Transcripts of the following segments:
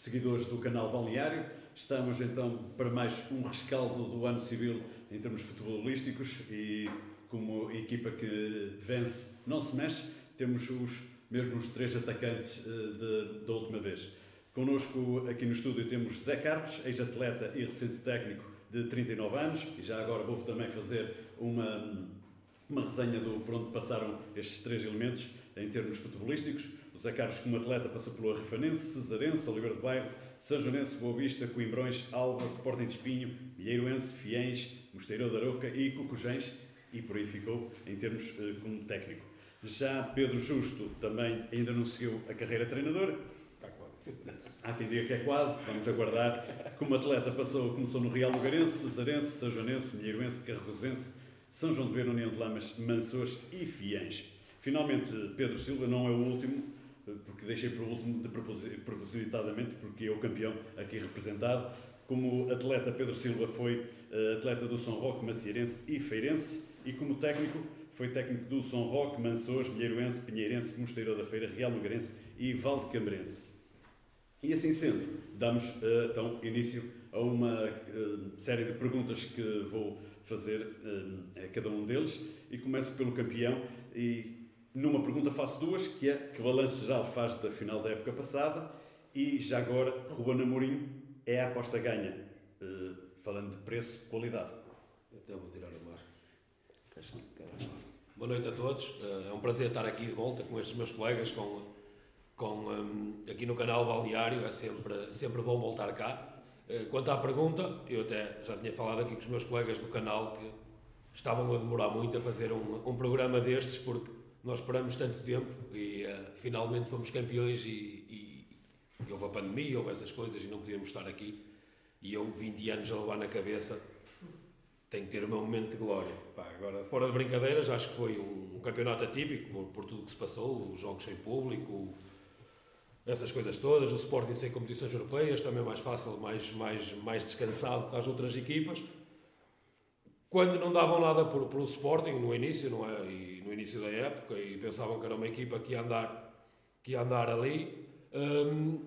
seguidores do canal Balneário. Estamos então para mais um rescaldo do ano civil em termos futebolísticos e como equipa que vence não se mexe, temos os mesmos três atacantes de, da última vez. Connosco aqui no estúdio temos Zé Carlos, ex-atleta e recente técnico de 39 anos, e já agora vou também fazer uma, uma resenha do por onde passaram estes três elementos em termos futebolísticos. O Zé Carlos, como atleta, passou pelo Arrifanense, Cesarense, Oliveira de Bairro, São Joanense, Boa Vista, Coimbrões, Alba, Sporting de Espinho, Milheiroense, Fiens, Mosteiro da Aroca e Cucujens, e por aí ficou em termos uh, como técnico. Já Pedro Justo também ainda não seguiu a carreira treinadora, Há quem diga que é quase, vamos aguardar. Como atleta passou, começou no Real Lugarense, Cesarense, São Joanense, Minheiroense, Carregosense, São João de Ver, União de Lamas, Mansores e Fiens. Finalmente, Pedro Silva não é o último, porque deixei por último de propositadamente, porque é o campeão aqui representado. Como atleta, Pedro Silva foi eh, atleta do São Roque, Macieirense e Feirense, e como técnico, foi técnico do São Roque, Mansores, Minheiroense, Pinheirense, Mosteiro da Feira, Real Lugarense e Valdecambrense. E assim sendo, damos uh, então início a uma uh, série de perguntas que vou fazer a cada um deles e começo pelo campeão e numa pergunta faço duas, que é que balanço geral faz da final da época passada e já agora Ruben Amorim é a aposta ganha, falando de preço, qualidade. Então vou tirar a máscara. Boa noite a todos, é um prazer estar aqui de volta com estes meus colegas, com com, um, aqui no canal Balneário, é sempre, sempre bom voltar cá. Uh, quanto à pergunta, eu até já tinha falado aqui com os meus colegas do canal que estavam a demorar muito a fazer um, um programa destes, porque nós esperamos tanto tempo e uh, finalmente fomos campeões e, e, e, houve a pandemia, houve essas coisas e não podíamos estar aqui. E eu, 20 anos a levar na cabeça, tenho que ter o meu momento de glória. Pá, agora, fora de brincadeiras, acho que foi um, um campeonato atípico por, por, tudo que se passou, os jogos sem público, essas coisas todas, o Sporting sem competições europeias, também mais fácil, mais, mais, mais descansado que as outras equipas. Quando não davam nada por, pelo Sporting, no início, não é? E no início da época, e pensavam que era uma equipa que ia andar, que ia andar ali, hum,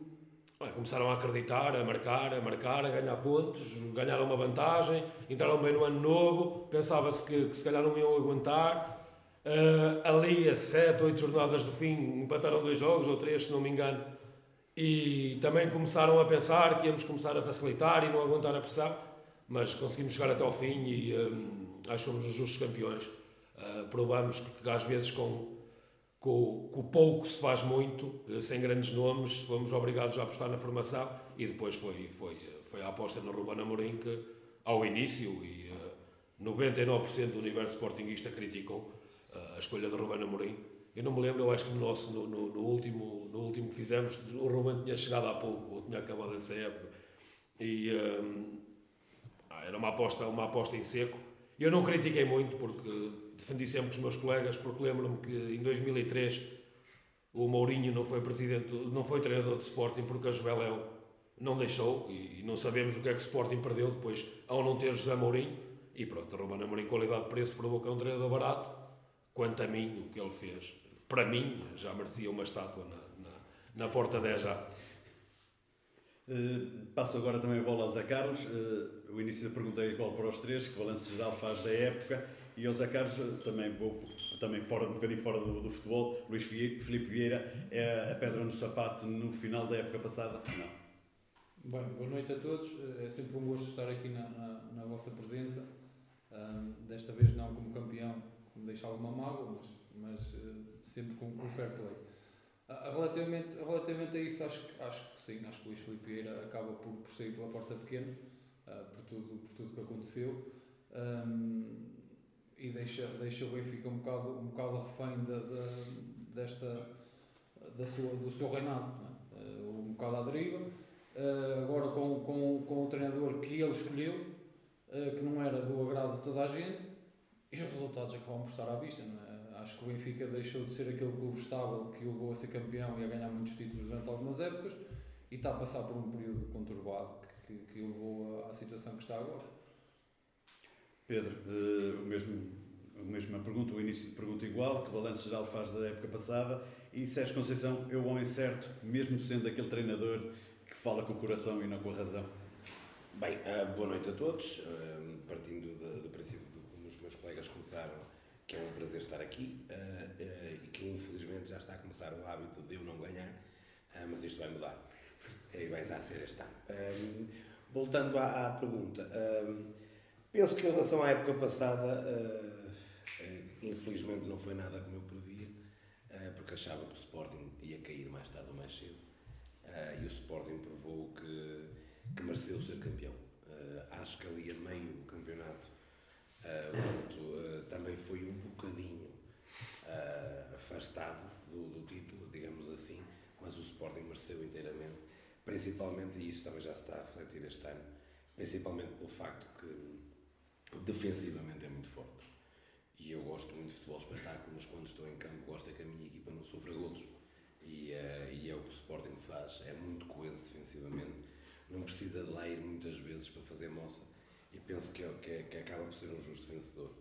começaram a acreditar, a marcar, a marcar, a ganhar pontos, ganharam uma vantagem, entraram bem no ano novo, pensava-se que, que se calhar não iam aguentar, Uh, ali, a 7, 8 jornadas do fim, empataram dois jogos, ou três, se não me engano, e também começaram a pensar que íamos começar a facilitar e não aguentar a pressão, mas conseguimos chegar até ao fim e um, acho que fomos os justos campeões. Uh, provamos que, às vezes com, com, com pouco se faz muito, uh, sem grandes nomes, fomos obrigados a apostar na formação e depois foi, foi, foi a aposta no Ruben Amorim que, ao início, e 99% do universo sportinguista criticou, a escolha de Ruben Amorim. Eu não me lembro, eu acho que no nosso, no, no, no, último, no último que fizemos, o Ruben tinha chegado há pouco, ou tinha acabado essa época. E um, ah, era uma aposta, uma aposta em seco. Eu não critiquei muito, porque defendi sempre os meus colegas, porque lembro-me que em 2003 o Mourinho não foi presidente, não foi treinador de Sporting, porque a Juveléu não deixou, e não sabemos o que é que Sporting perdeu depois, ao não ter José Mourinho. E pronto, Ruben Amorim, qualidade de preço, provocou um treinador barato Quanto a mim, o que ele fez, para mim, já merecia uma estátua na, na, na Porta 10 já. Uh, passo agora também a bola ao Zé Carlos. Uh, o início da pergunta é igual para os três, que balanço geral faz da época. E ao Zé Carlos, também vou também fora, um bocadinho fora do, do futebol. Luís Filipe Vieira é a pedra no sapato no final da época passada? Não. Bem, boa noite a todos. É sempre um gosto estar aqui na, na, na vossa presença. Um, desta vez não como campeão, me deixa alguma mágoa, mas, mas uh, sempre com, com fair play. Uh, relativamente, relativamente a isso, acho, acho que sim, acho que o Luís Filipe Vieira acaba por, por sair pela porta pequena, uh, por, tudo, por tudo que aconteceu, um, e deixa, deixa o Benfica um bocado, um bocado refém desta, da sua, do seu reinado, é? um bocado à deriva. agora com, com, com o treinador que ele escolheu, que não era do agrado de toda a gente, e os resultados acabam por estar à vista, é? Acho que o Benfica deixou de ser aquele clube estável que o levou a ser campeão e a ganhar muitos títulos durante algumas épocas e está a passar por um período conturbado que, que, que o levou à situação que está agora. Pedro, uh, o mesmo, a mesma pergunta, o início de pergunta igual, que balanço geral faz da época passada e Sérgio Conceição é o homem certo, mesmo sendo aquele treinador que fala com o coração e não com a razão. Bem, uh, boa noite a todos. Uh, partindo do princípio de como os meus colegas começaram, que é um prazer estar aqui e que infelizmente já está a começar o hábito de eu não ganhar, mas isto vai mudar. E vai já ser este ano. voltando à pergunta, penso que em relação à época passada, infelizmente não foi nada como eu previa, porque achava que o Sporting ia cair mais tarde ou mais cedo. e o Sporting provou que que mereceu ser campeão. Acho que ali a meio do campeonato Porto também foi um bocadinho afastado do, do, título, digamos assim, mas o Sporting mereceu inteiramente, principalmente, e isso também já se está a refletir este ano, principalmente pelo facto que defensivamente é muito forte. E eu gosto muito de futebol espetáculo, mas quando estou em campo gosto é que a minha equipa não sofra golos. E, e é o que o Sporting faz, é muito coeso defensivamente não precisa de lá ir muitas vezes para fazer moça e penso que, é, que, é, que acaba por ser um justo vencedor.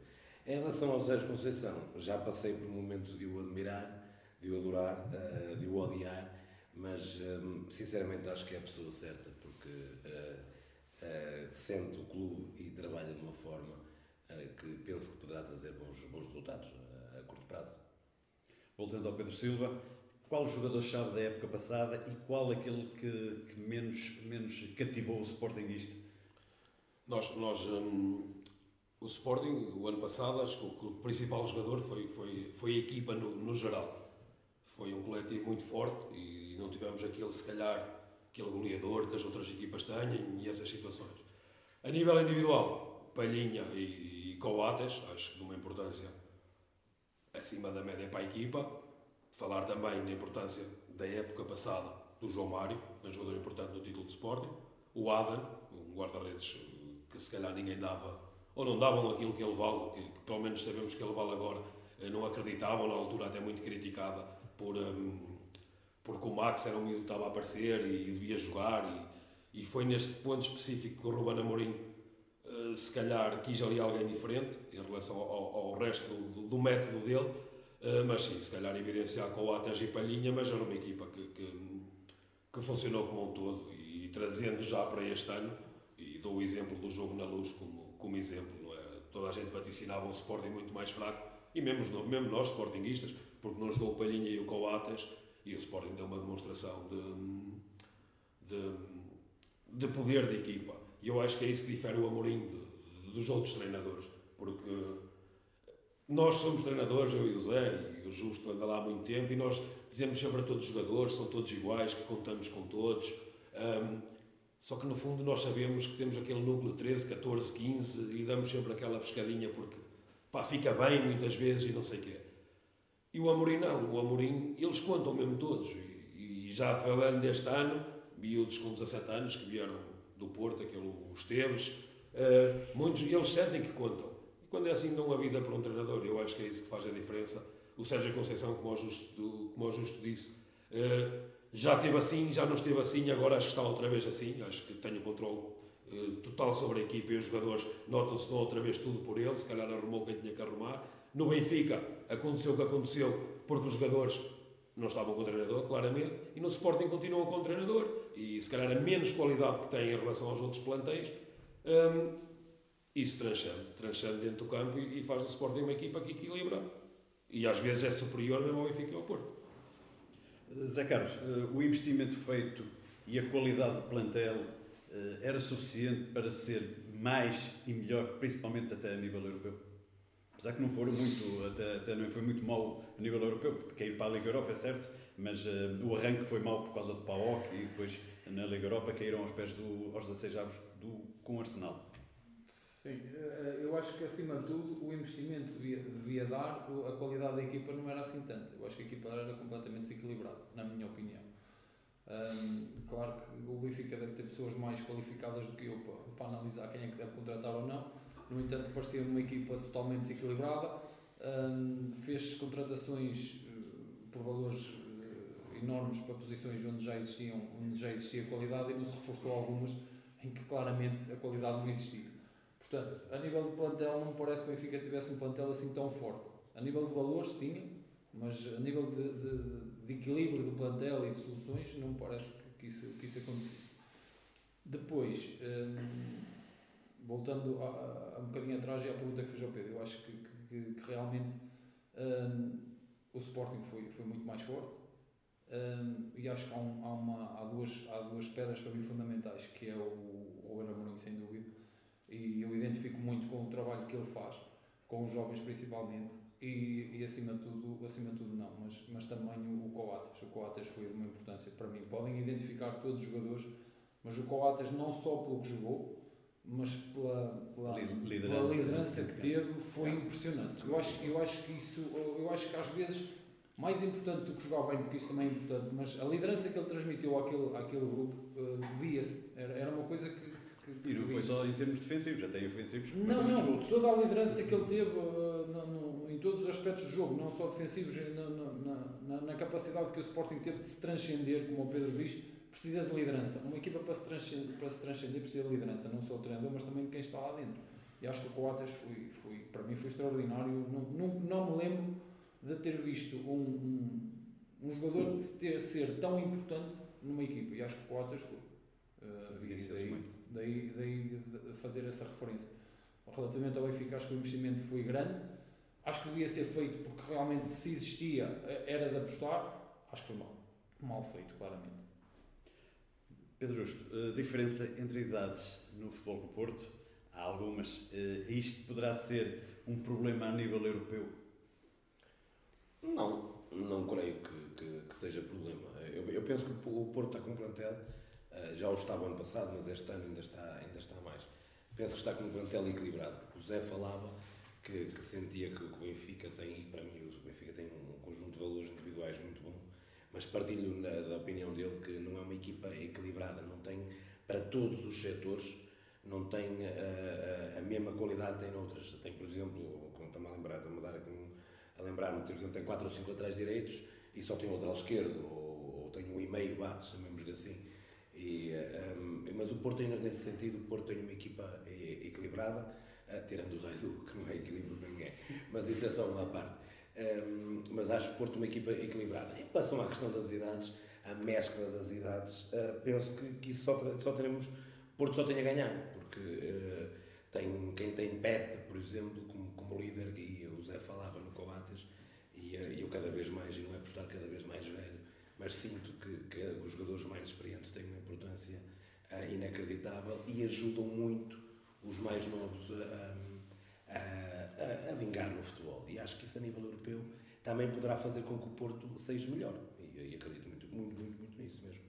Em relação ao Sérgio Conceição, já passei por momentos de o admirar, de o adorar, uh, de o odiar, mas um, sinceramente acho que é a pessoa certa porque uh, uh, sente o clube e trabalha de uma forma que penso que poderá trazer bons, bons resultados a curto prazo. Voltando ao Pedro Silva, qual o jogador-chave da época passada e qual aquele que, que menos, menos cativou o Sportingista? Nós, nós um, o Sporting, o ano passado, acho que o, principal jogador foi, foi, foi a equipa no, no geral. Foi um coletivo muito forte e não tivemos aquele, se calhar, aquele goleador que as outras equipas têm e essas situações. A nível individual, Palhinha e, e Coates, acho que de uma importância acima da média para a equipa Falar também na importância da época passada do João Mário, um jogador importante no título de Sporting. O Adam, um guarda-redes que se calhar ninguém dava, ou não davam aquilo que ele vale, que, que pelo menos sabemos que ele vale agora, não acreditavam, na altura até muito criticada por, um, porque o Max era um que estava a aparecer e, e devia jogar e, e foi neste ponto específico que o Ruben Amorim uh, se calhar quis ali alguém diferente em relação ao, ao resto do, do método dele Uh, mas sim, se calhar evidenciar com o Atas e Palhinha, mas era uma equipa que, que, que, funcionou como um todo e trazendo já para este ano, e dou o exemplo do jogo na luz como, como exemplo, não é? toda a gente vaticinava um Sporting muito mais fraco, e mesmo, mesmo nós, Sportingistas, porque não jogou o Palhinha e o Coates, e o Sporting deu uma demonstração de, de, de poder de equipa. E eu acho que é isso que difere o Amorim de, dos outros treinadores, porque nós somos treinadores, eu e o Zé, e o Justo anda lá há muito tempo, e nós dizemos sempre a todos os jogadores, são todos iguais, que contamos com todos. Um, só que no fundo nós sabemos que temos aquele núcleo 13, 14, 15 e damos sempre aquela pescadinha porque pá, fica bem muitas vezes e não sei o quê. E o Amorim não, o Amorim, eles contam mesmo todos. E, e já falando deste ano, miúdos com 17 anos que vieram do Porto, aquele Esteves, uh, muitos eles sentem que contam. Quando é assim, não a vida para um treinador. Eu acho que é isso que faz a diferença. O Sérgio Conceição, como o Justo, como o Justo disse, eh, já esteve assim, já não esteve assim, agora acho que está outra vez assim. Acho que tenho controle eh, total sobre a equipa e os jogadores notam-se outra vez tudo por ele. Se calhar arrumou quem tinha que arrumar. No Benfica aconteceu o que aconteceu porque os jogadores não estavam com o treinador, claramente, e no Sporting continuam com o treinador. E se calhar a menos qualidade que tem em relação aos outros plantéis. Um, isso transcende, transcende dentro do campo e, e faz do Sporting uma equipa que equilibra e às vezes é superior mesmo ao Benfica e ao Porto. Zé Carlos, eh, o investimento feito e a qualidade do plantel eh, era suficiente para ser mais e melhor, principalmente até a nível europeu? Apesar que não foram muito, até, até não foi muito mal a nível europeu, porque cair para a Liga Europa é certo, mas uh, o arranque foi mal por causa do PAOK e depois na Liga Europa caíram aos pés do, aos 16 avos do, com o Arsenal. Sim, eh, eu acho que acima de tudo o investimento devia, devia dar, a qualidade da equipa não era assim tanta. Eu acho que a equipa era completamente desequilibrada, na minha opinião. Um, claro que o Benfica deve ter pessoas mais qualificadas do que eu para, para analisar quem é que deve contratar ou não. No entanto, parecia uma equipa totalmente desequilibrada. Um, fez contratações uh, por valores uh, enormes para posições onde já, existiam, onde já existia qualidade e não se reforçou algumas em que claramente a qualidade não existia. Portanto, a nível de plantel, não me parece que o Benfica tivesse um plantel assim tão forte. A nível de valores, tinha, mas a nível de, de, de equilíbrio do plantel e de soluções, não me parece que, que, isso, que isso acontecesse. Depois, voltando a, a, um bocadinho atrás e à pergunta que fez ao Pedro, eu acho que, que, que realmente hum, o Sporting foi, foi muito mais forte hum, e acho que há, um, há, uma, há, duas, há duas pedras para mim fundamentais, que é o Ruben Amorim, sem dúvida, e eu identifico muito com o trabalho que ele faz, com os jovens principalmente, e, e acima, de tudo, acima de tudo não, mas, mas também o, o Coates. O Coates foi de uma importância para mim. Podem identificar todos os jogadores, mas o Coates não só pelo que jogou, mas pela, pela, liderança, pela liderança que teve, foi impressionante. Eu acho, eu acho que isso, eu acho que às vezes, mais importante do que jogar bem, porque isso também é importante, mas a liderança que ele transmitiu àquele, àquele grupo uh, via-se. Era, era uma coisa que que, e não foi só em termos defensivos, já tem ofensivos. Não, não, toda a liderança que ele teve uh, no, no, em todos os aspectos do jogo, não só defensivos, na, na, na, na, capacidade que o Sporting teve de se transcender, como o Pedro diz, precisa de liderança. Uma equipa para se, transcender, para se transcender precisa de liderança, não só o treinador, mas também de quem está lá dentro. E acho que o Coates foi, foi, para mim foi extraordinário. Não, não, não me lembro de ter visto um, um, um jogador de ter, ser tão importante numa equipa. E acho que o Coates foi. Uh, daí, daí, daí fazer essa referência. Relativamente ao Benfica, acho que o investimento foi grande. Acho que devia ser feito porque realmente, se existia, era de apostar. Acho que foi mal, mal feito, claramente. Pedro Justo, a diferença entre idades no futebol do Porto, há algumas. Eh, isto poderá ser um problema a nível europeu? Não, não creio que, que, que seja problema. Eu, eu, penso que o Porto está com um plantel eh, já o estava ano passado, mas este ano ainda está, ainda está mais. Penso que está com um plantel equilibrado. O Zé falava que, que sentia que, o Benfica tem, e para mim o Benfica tem um conjunto de valores individuais muito bom, mas partilho na, da opinião dele que não é uma equipa equilibrada, não tem para todos os setores, não tem a, eh, a, a mesma qualidade que tem noutras. Tem, por exemplo, como está-me a lembrar, está-me a a lembrar-me, por exemplo, tem 4 ou 5 laterais direitos e só tem um lateral esquerdo, ou, ou tem um e meio, vá, chamemos-lhe assim e, um, mas o Porto, tem, nesse sentido, o Porto tem uma equipa equilibrada, tirando o Zaidu, que não é equilíbrio para ninguém, mas isso é só uma parte. Mas acho o Porto uma equipa equilibrada. Em relação à questão das idades, a mescla das idades, uh, penso que, que isso só, só teremos, Porto só tem a ganhar, porque uh, tem, quem tem Pepe, por exemplo, como, como líder, e o Zé falava no Coates, e eu cada vez mais, e não é por estar cada vez mais velho, mas sinto que, que os jogadores mais experientes têm uma importância inacreditável e ajudam muito os mais novos a, a, a, a, vingar no futebol. E acho que isso a nível europeu também poderá fazer com que o Porto seja melhor. E, e acredito muito, muito, muito, muito nisso mesmo.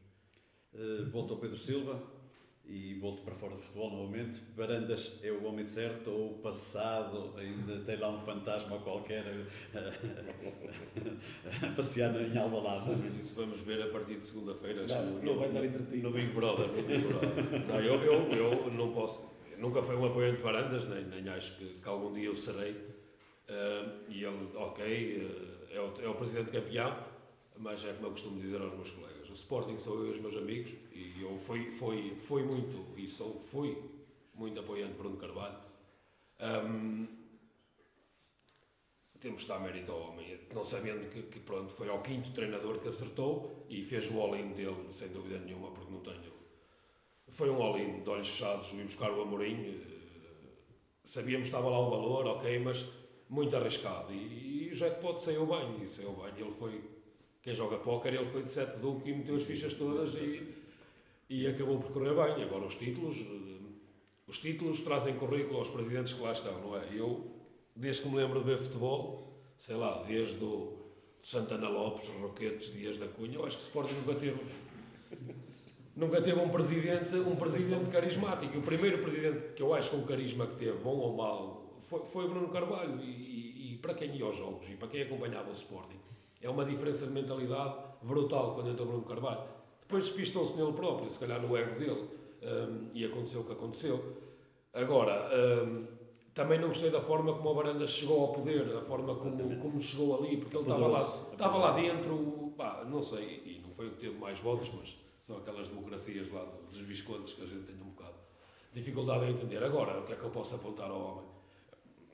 Uh, volto ao Pedro Silva e volto para fora do futebol novamente. Barandas é o homem certo ou o passado ainda tem lá um fantasma qualquer a passear em Alvalade? Isso vamos ver a partir de segunda-feira. Não, no, não vai estar entretido. No Big Brother. No Big Brother. não, eu, eu, eu não posso, nunca fui um apoiante de Barandas, nem, nem acho que, que algum dia eu serei. Uh, e ele, ok, uh, é, o, é o presidente campeão, mas é como eu costumo dizer aos meus colegas o Sporting sou eu e os meus amigos e eu fui, fui, fui muito e sou, fui muito apoiante Bruno Carvalho. Um, temos de dar mérito ao homem, não sabendo que, que, pronto, foi ao quinto treinador que acertou e fez o all-in dele, sem dúvida nenhuma, porque não tenho. Foi um all-in de olhos fechados, vim buscar o Amorim, eh, sabíamos que estava lá o valor, ok, mas muito arriscado. E, e o jackpot saiu bem, e saiu bem. Ele foi quem joga póquer, ele foi de sete duque e meteu as fichas todas e, e acabou por correr bem. Agora os títulos, eh, os títulos trazem currículo aos presidentes que lá estão, não é? Eu, desde que me lembro de ver futebol, sei lá, desde o Santana Lopes, Roquetes, Dias da Cunha, eu acho que Sporting nunca teve nunca teve um presidente, um presidente carismático. O primeiro presidente que eu acho com o carisma que teve, bom ou mau, foi, foi Bruno Carvalho. E, e, e, para quem ia aos jogos e para quem acompanhava o Sporting, é uma diferença de mentalidade brutal quando entra o Bruno Carvalho. Depois despistou-se nele próprio, se calhar no ego dele, um, e aconteceu o que aconteceu. Agora, um, também não gostei da forma como o Baranda chegou ao poder, a forma como, como chegou ali, porque ele estava lá, estava lá dentro, pá, não sei, e não foi o que teve mais votos, mas são aquelas democracias lá dos viscondes que a gente tem um bocado dificuldade em entender. Agora, o que é que eu posso apontar ao homem?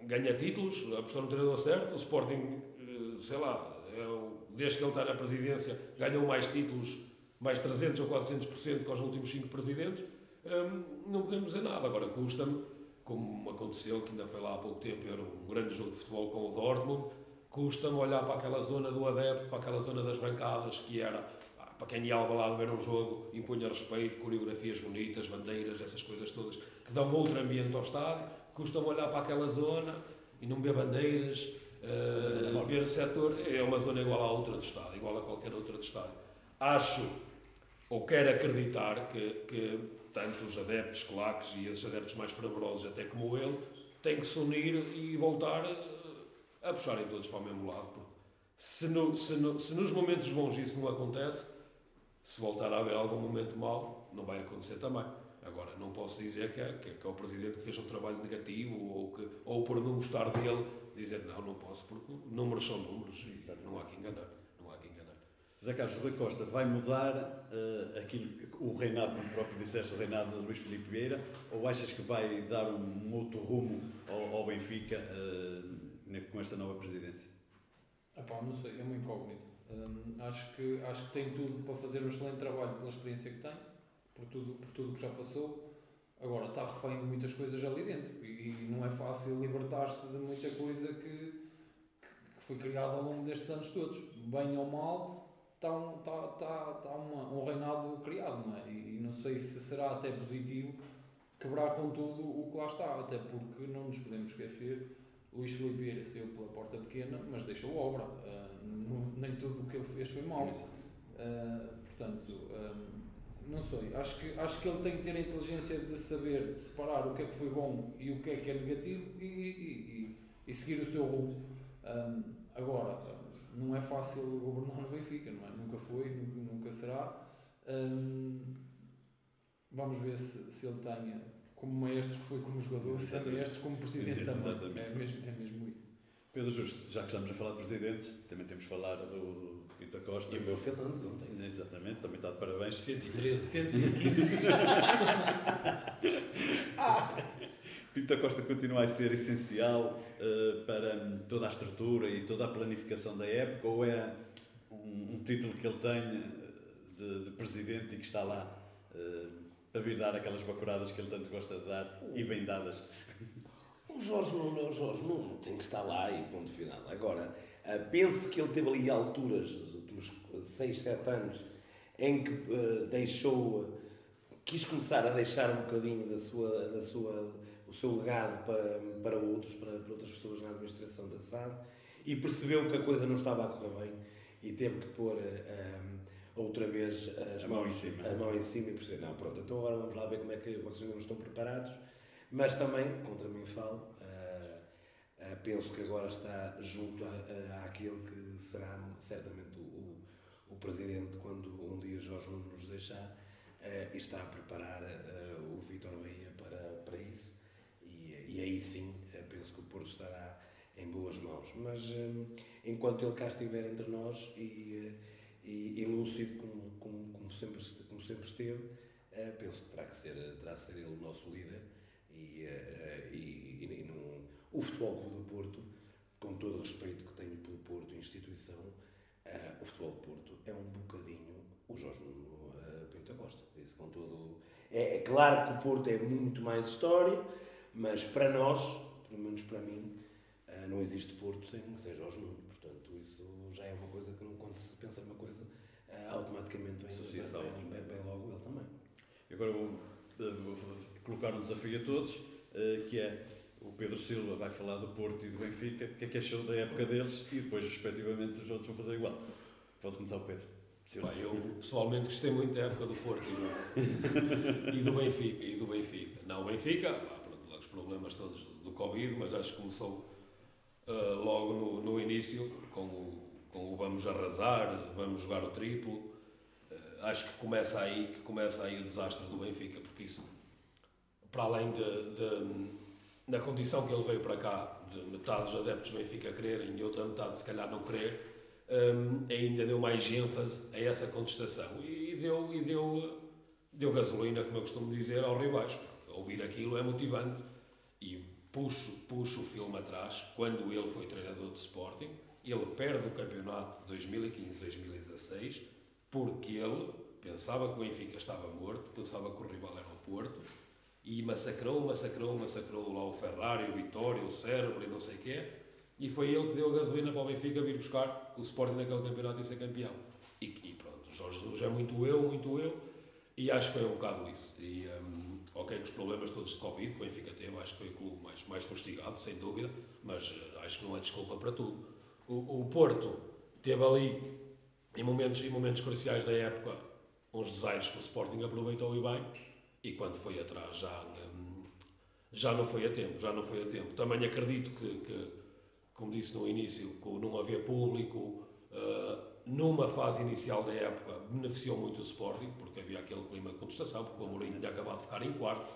Ganha títulos, apostou no treinador certo, o Sporting, eh, sei lá, é desde que ele está na presidência, ganhou mais títulos, mais 300 ou 400% que os últimos cinco presidentes. hum, não podemos dizer nada. Agora, custa-me, como aconteceu, que ainda foi lá há pouco tempo, era um grande jogo de futebol com o Dortmund, custa-me olhar para aquela zona do adepto, para aquela zona das bancadas, que era, para quem ia ao lado ver um jogo, impunha respeito, coreografias bonitas, bandeiras, essas coisas todas, que dão outro ambiente ao estádio, custa-me olhar para aquela zona e não ver bandeiras, uh, ver setor, é uma zona igual à outra do estádio, igual a qualquer outra do estádio. Acho, ou quero acreditar, que, que tanto os adeptos claques e esses adeptos mais fervorosos, até como ele, têm que se unir e voltar a puxarem todos para o mesmo lado. Porque se, no, se, no, se nos momentos bons isso não acontece, se voltar a haver algum momento mau, não vai acontecer também. Agora, não posso dizer que é, que, que é o Presidente que fez um trabalho negativo ou, que, ou por não gostar dele, dizer não, não posso, porque números são números e não há que enganar. Não há que enganar. Zé Carlos Rui Costa vai mudar uh, aquilo, o reinado, como próprio disseste, o reinado de Luís Filipe Vieira, ou achas que vai dar um outro rumo ao, ao Benfica? Uh, com esta nova presidência? Epá, não sei, é uma incógnita. Hum, acho, que, acho que tem tudo para fazer um excelente trabalho pela experiência que tem, por tudo, por tudo que já passou. Agora, está refém de muitas coisas ali dentro e, e não é fácil libertar-se de muita coisa que, que, foi criada ao longo destes anos todos. Bem ou mal, está um, está, está, está uma, um reinado criado, não é? E não sei se será até positivo quebrar com tudo o que lá está, até porque não nos podemos esquecer Luís Filipe Vieira saiu pela porta pequena, mas deixou obra. Uh, nem tudo o que ele fez foi mau. Uh, portanto, um, não sei. Acho que, acho que ele tem que ter a inteligência de saber separar o que é que foi bom e o que é que é negativo e, e, e, e seguir o seu rumo. Um, agora, não é fácil governar no Benfica, não é? Nunca foi, nunca será. Um, vamos ver se, se ele tenha como maestro que foi como jogador, ser maestro como presidente também. É mesmo, é mesmo isso. Pedro Justo, já que estamos a falar de presidentes, também temos que falar do, do Pita Costa. E o meu fez anos ontem. Exatamente, também está de parabéns. 113. 115. Pita Costa continua a ser essencial uh, para toda a estrutura e toda a planificação da época, ou é um, um título que ele tem eh, de, de, presidente e que está lá uh, para vir dar aquelas bacuradas que ele tanto gosta de dar e bem dadas. O Jorge Nuno é o Jorge Nuno, tem que estar lá e ponto final. Agora, eh, penso que ele teve ali alturas, últimos 6, 7 anos, em que uh, deixou, quis começar a deixar um bocadinho da sua, da sua, o seu legado para, para outros, para, para outras pessoas na administração da SAD e percebeu que a coisa não estava a correr bem e teve que pôr uh, outra vez as a mão em cima. A mão em cima e perceber, não, pronto, então agora vamos lá ver como é que vocês ainda não estão preparados. Mas também, contra mim falo, uh, uh, penso que agora está junto à, àquele que será certamente o, o, presidente quando um dia Jorge Nuno nos deixar uh, e está a preparar o Vítor Bahia para, para isso. E, e aí sim, penso que o Porto estará em boas mãos. Mas enquanto ele cá estiver entre nós e e, e lúcido como, como, como, sempre, como sempre esteve, uh, penso que terá que ser, terá que ser ele o nosso líder e, uh, e, e o Futebol Clube do Porto, com todo o respeito que tenho pelo Porto, instituição, uh, o Futebol do Porto é um bocadinho o Jorge Nuno uh, Pinto Costa. Isso com todo... É, é, claro que o Porto é muito mais história, mas para nós, pelo menos para mim, não existe Porto sem, sem Jorge Nuno. Portanto, isso já é uma coisa que não, quando se pensa numa coisa, uh, automaticamente vem, Associação. Bem, bem, bem, logo ele também. Agora vou, vou, colocar um desafio a todos, uh, que é o Pedro Silva vai falar do Porto e do Benfica, o que é que achou da época deles e depois, respectivamente, os outros vão fazer igual. Pode começar o Pedro. Silva. eu pessoalmente gostei muito da época do Porto e do, e do Benfica. E do Benfica. Não, o Benfica, pronto, os problemas todos do Covid, mas acho que começou uh, logo no, no início com o com o vamos arrasar, vamos jogar o triplo. Eh, acho que começa aí, que começa aí o desastre do Benfica, porque isso, para além de, de na condição que ele veio para cá, de metade dos adeptos do Benfica quererem e outra metade se calhar não querer, um, ainda deu mais ênfase a essa contestação e deu, e deu, deu gasolina, como eu costumo dizer, aos rivais. Ouvir aquilo é motivante e puxo, puxo o filme atrás, quando ele foi treinador de Sporting, ele perde o campeonato de 2015-2016 porque ele pensava que o Benfica estava morto, pensava que o rival era o Porto e massacrou, massacrou, massacrou lá o Ferrari, o Vitória, o Cérebro e não sei o quê. E foi ele que deu a gasolina para o Benfica vir buscar o Sporting naquele campeonato e ser campeão. E, e pronto, Jorge Jesus é muito eu, muito eu, e acho que foi um bocado isso. E, um, ok, com os problemas todos de Covid o Benfica teve, acho que foi o clube mais, mais fustigado, sem dúvida, mas uh, acho que não é desculpa para tudo. O, o Porto teve ali, em momentos, em momentos cruciais da época, uns desaires que o Sporting aproveitou e bem, e quando foi atrás já, um, já não foi a tempo, já não foi a tempo. Também acredito que, que como disse no início, com não haver público, uh, numa fase inicial da época, beneficiou muito o Sporting, porque havia aquele clima de contestação, porque o Amorim tinha acabado de ficar em quarto.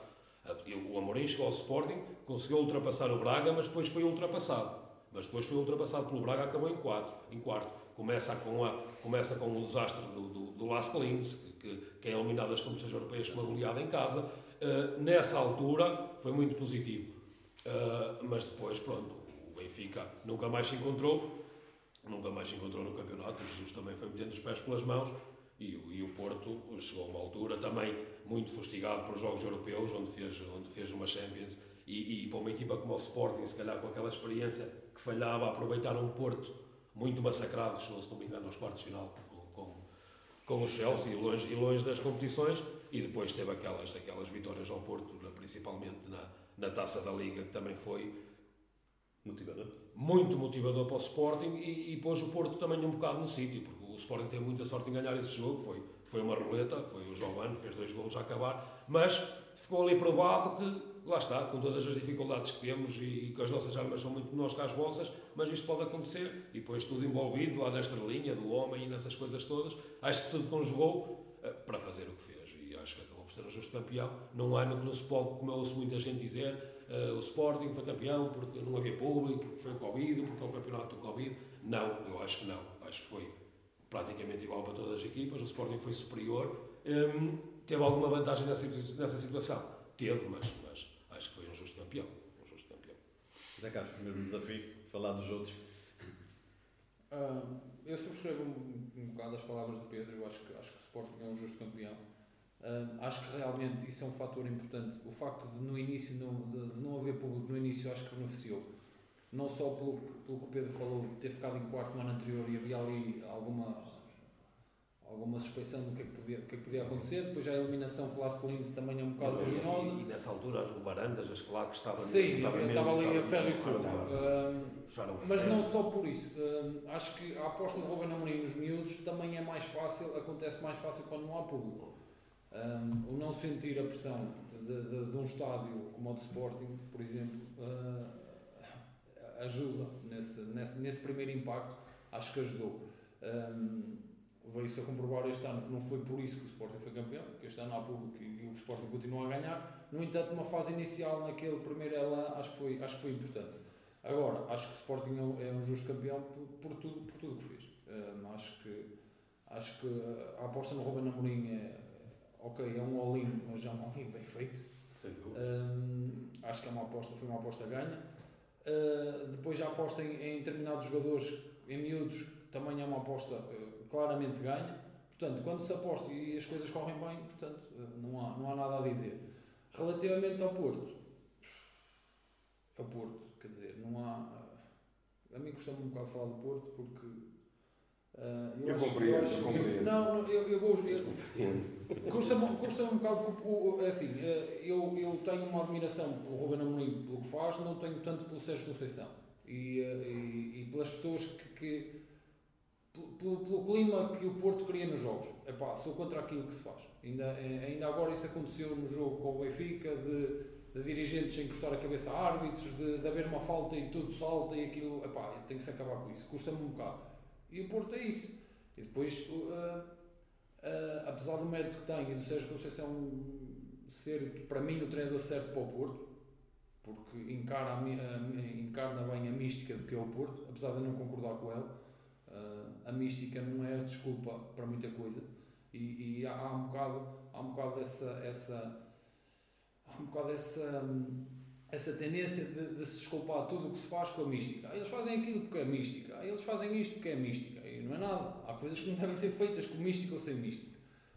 O Amorim chegou ao Sporting, conseguiu ultrapassar o Braga, mas depois foi ultrapassado. Mas depois foi ultrapassado pelo Braga, acabou em, quatro, em quarto. Começa com, a, começa com o desastre do, do, do Las Collins, que, que é eliminado das competições europeias com uma goleada em casa. Uh, nessa altura foi muito positivo. Uh, mas depois, pronto, Benfica nunca mais se encontrou, nunca mais se encontrou no campeonato. O Jesus também foi metendo os pés pelas mãos e, e, o Porto chegou a uma altura também muito fustigado para os Jogos Europeus, onde fez, onde fez uma Champions. E, e para uma equipa como o Sporting, se calhar com aquela experiência falhava, aproveitar um Porto muito massacrado, chegou, se não me engano, aos quartos de final com, com, com o Chelsea e longe, e longe das competições. E depois teve aquelas, aquelas vitórias ao Porto, principalmente na, na taça da Liga, que também foi Motivador. Muito motivador para o Sporting e, e pôs o Porto também um bocado no sítio, porque o Sporting tem muita sorte em ganhar esse jogo. Foi, foi uma roleta, foi o Giovanni, fez dois gols a acabar, mas ficou ali provado que, lá está, com todas as dificuldades que temos e, e que as nossas armas são muito menores que as vossas, mas isto pode acontecer e depois tudo envolvido lá nesta linha do homem e nessas coisas todas. Acho que tudo conjugou uh, para fazer o que fez e acho que acabou por ser um justo campeão. Num ano que não se pode, como eu ouço muita gente dizer, uh, o Sporting foi campeão porque não havia público, porque foi o Covid, porque é o campeonato do Covid. Não, eu acho que não. Acho que foi praticamente igual para todas as equipas. O Sporting foi superior. Um, teve alguma vantagem nessa, nessa situação? Teve, mas, mas acho que foi um justo campeão. Um justo campeão. Zé Carlos, primeiro desafio, falar dos outros. Uh, eu subscrevo um, um bocado as palavras do Pedro. Eu acho que, acho que o Sporting é um justo campeão Uh, acho que realmente isso é um fator importante. O facto de no início não, de, de, não haver público no início acho que beneficiou. Não só pelo pelo que o Pedro falou de ter ficado em quarto no ano anterior e havia ali alguma, alguma suspeição do que, é que, podia, que, é que podia acontecer. Depois já a eliminação Las Collins também é um bocado luminosa. E, e, nessa altura o Barandas, as claro que estava Sim, estava, estava ali a ferro e fogo. Mas não só por isso. Acho que a aposta de Ruben Amorim nos miúdos também é mais fácil, acontece mais fácil quando não há público. Um, o não sentir a pressão de, de, de, um estádio como o de Sporting, por exemplo, uh, ajuda nesse, nesse, nesse primeiro impacto, acho que ajudou. Um, Veio-se a comprovar este ano que não foi por isso que o Sporting foi campeão, porque este ano há público e, o Sporting continua a ganhar. No entanto, uma fase inicial naquele primeiro ela acho que foi, acho que foi importante. Agora, acho que o Sporting é um, é justo campeão por, por, tudo, por tudo que fez. Um, acho, que, acho que a aposta no Ruben Amorim é, ok, é um all-in, mas é um all-in bem feito. Um, acho que é uma aposta, foi uma aposta ganha. Uh, depois a aposta em, em, determinados jogadores, em miúdos, também é uma aposta uh, claramente ganha. Portanto, quando se aposta e as coisas correm bem, portanto, uh, não, há, não há nada a dizer. Relativamente ao Porto, ao Porto, quer dizer, não há. A mim custa-me um bocado falar do Porto porque Uh, eu, eu acho, compreendo, eu, acho, eu compreendo. Não, eu, eu vou. Custa-me custa um bocado, porque, é assim, eh, eu, eu tenho uma admiração pelo Ruben Amorim, pelo que faz, não tenho tanto pelo Sérgio Conceição. E, eh, e, e pelas pessoas que. que pelo, clima que o Porto cria nos jogos. Epá, sou contra aquilo que se faz. Ainda, eh, ainda agora isso aconteceu no jogo com o Benfica, de, de dirigentes encostar a cabeça a árbitros, de, de haver uma falta e tudo salta e aquilo. Epá, tem que se acabar com isso. Custa-me um bocado. E o Porto é isso. E depois, uh, uh, apesar do mérito que tem e do Sérgio Conceição ser, para mim, o treinador certo para o Porto, porque encara, a, encarna bem a mística do que é o Porto, apesar de eu não concordar com ele, uh, a mística não é desculpa para muita coisa. E, e há, há, um bocado, há um bocado essa, essa, há um bocado essa. Essa tendência de, de, se desculpar tudo o que se faz com a mística. Eles fazem aquilo porque é mística, eles fazem isto porque é mística. E não é nada. Há coisas que não devem ser feitas com mística ou sem mística.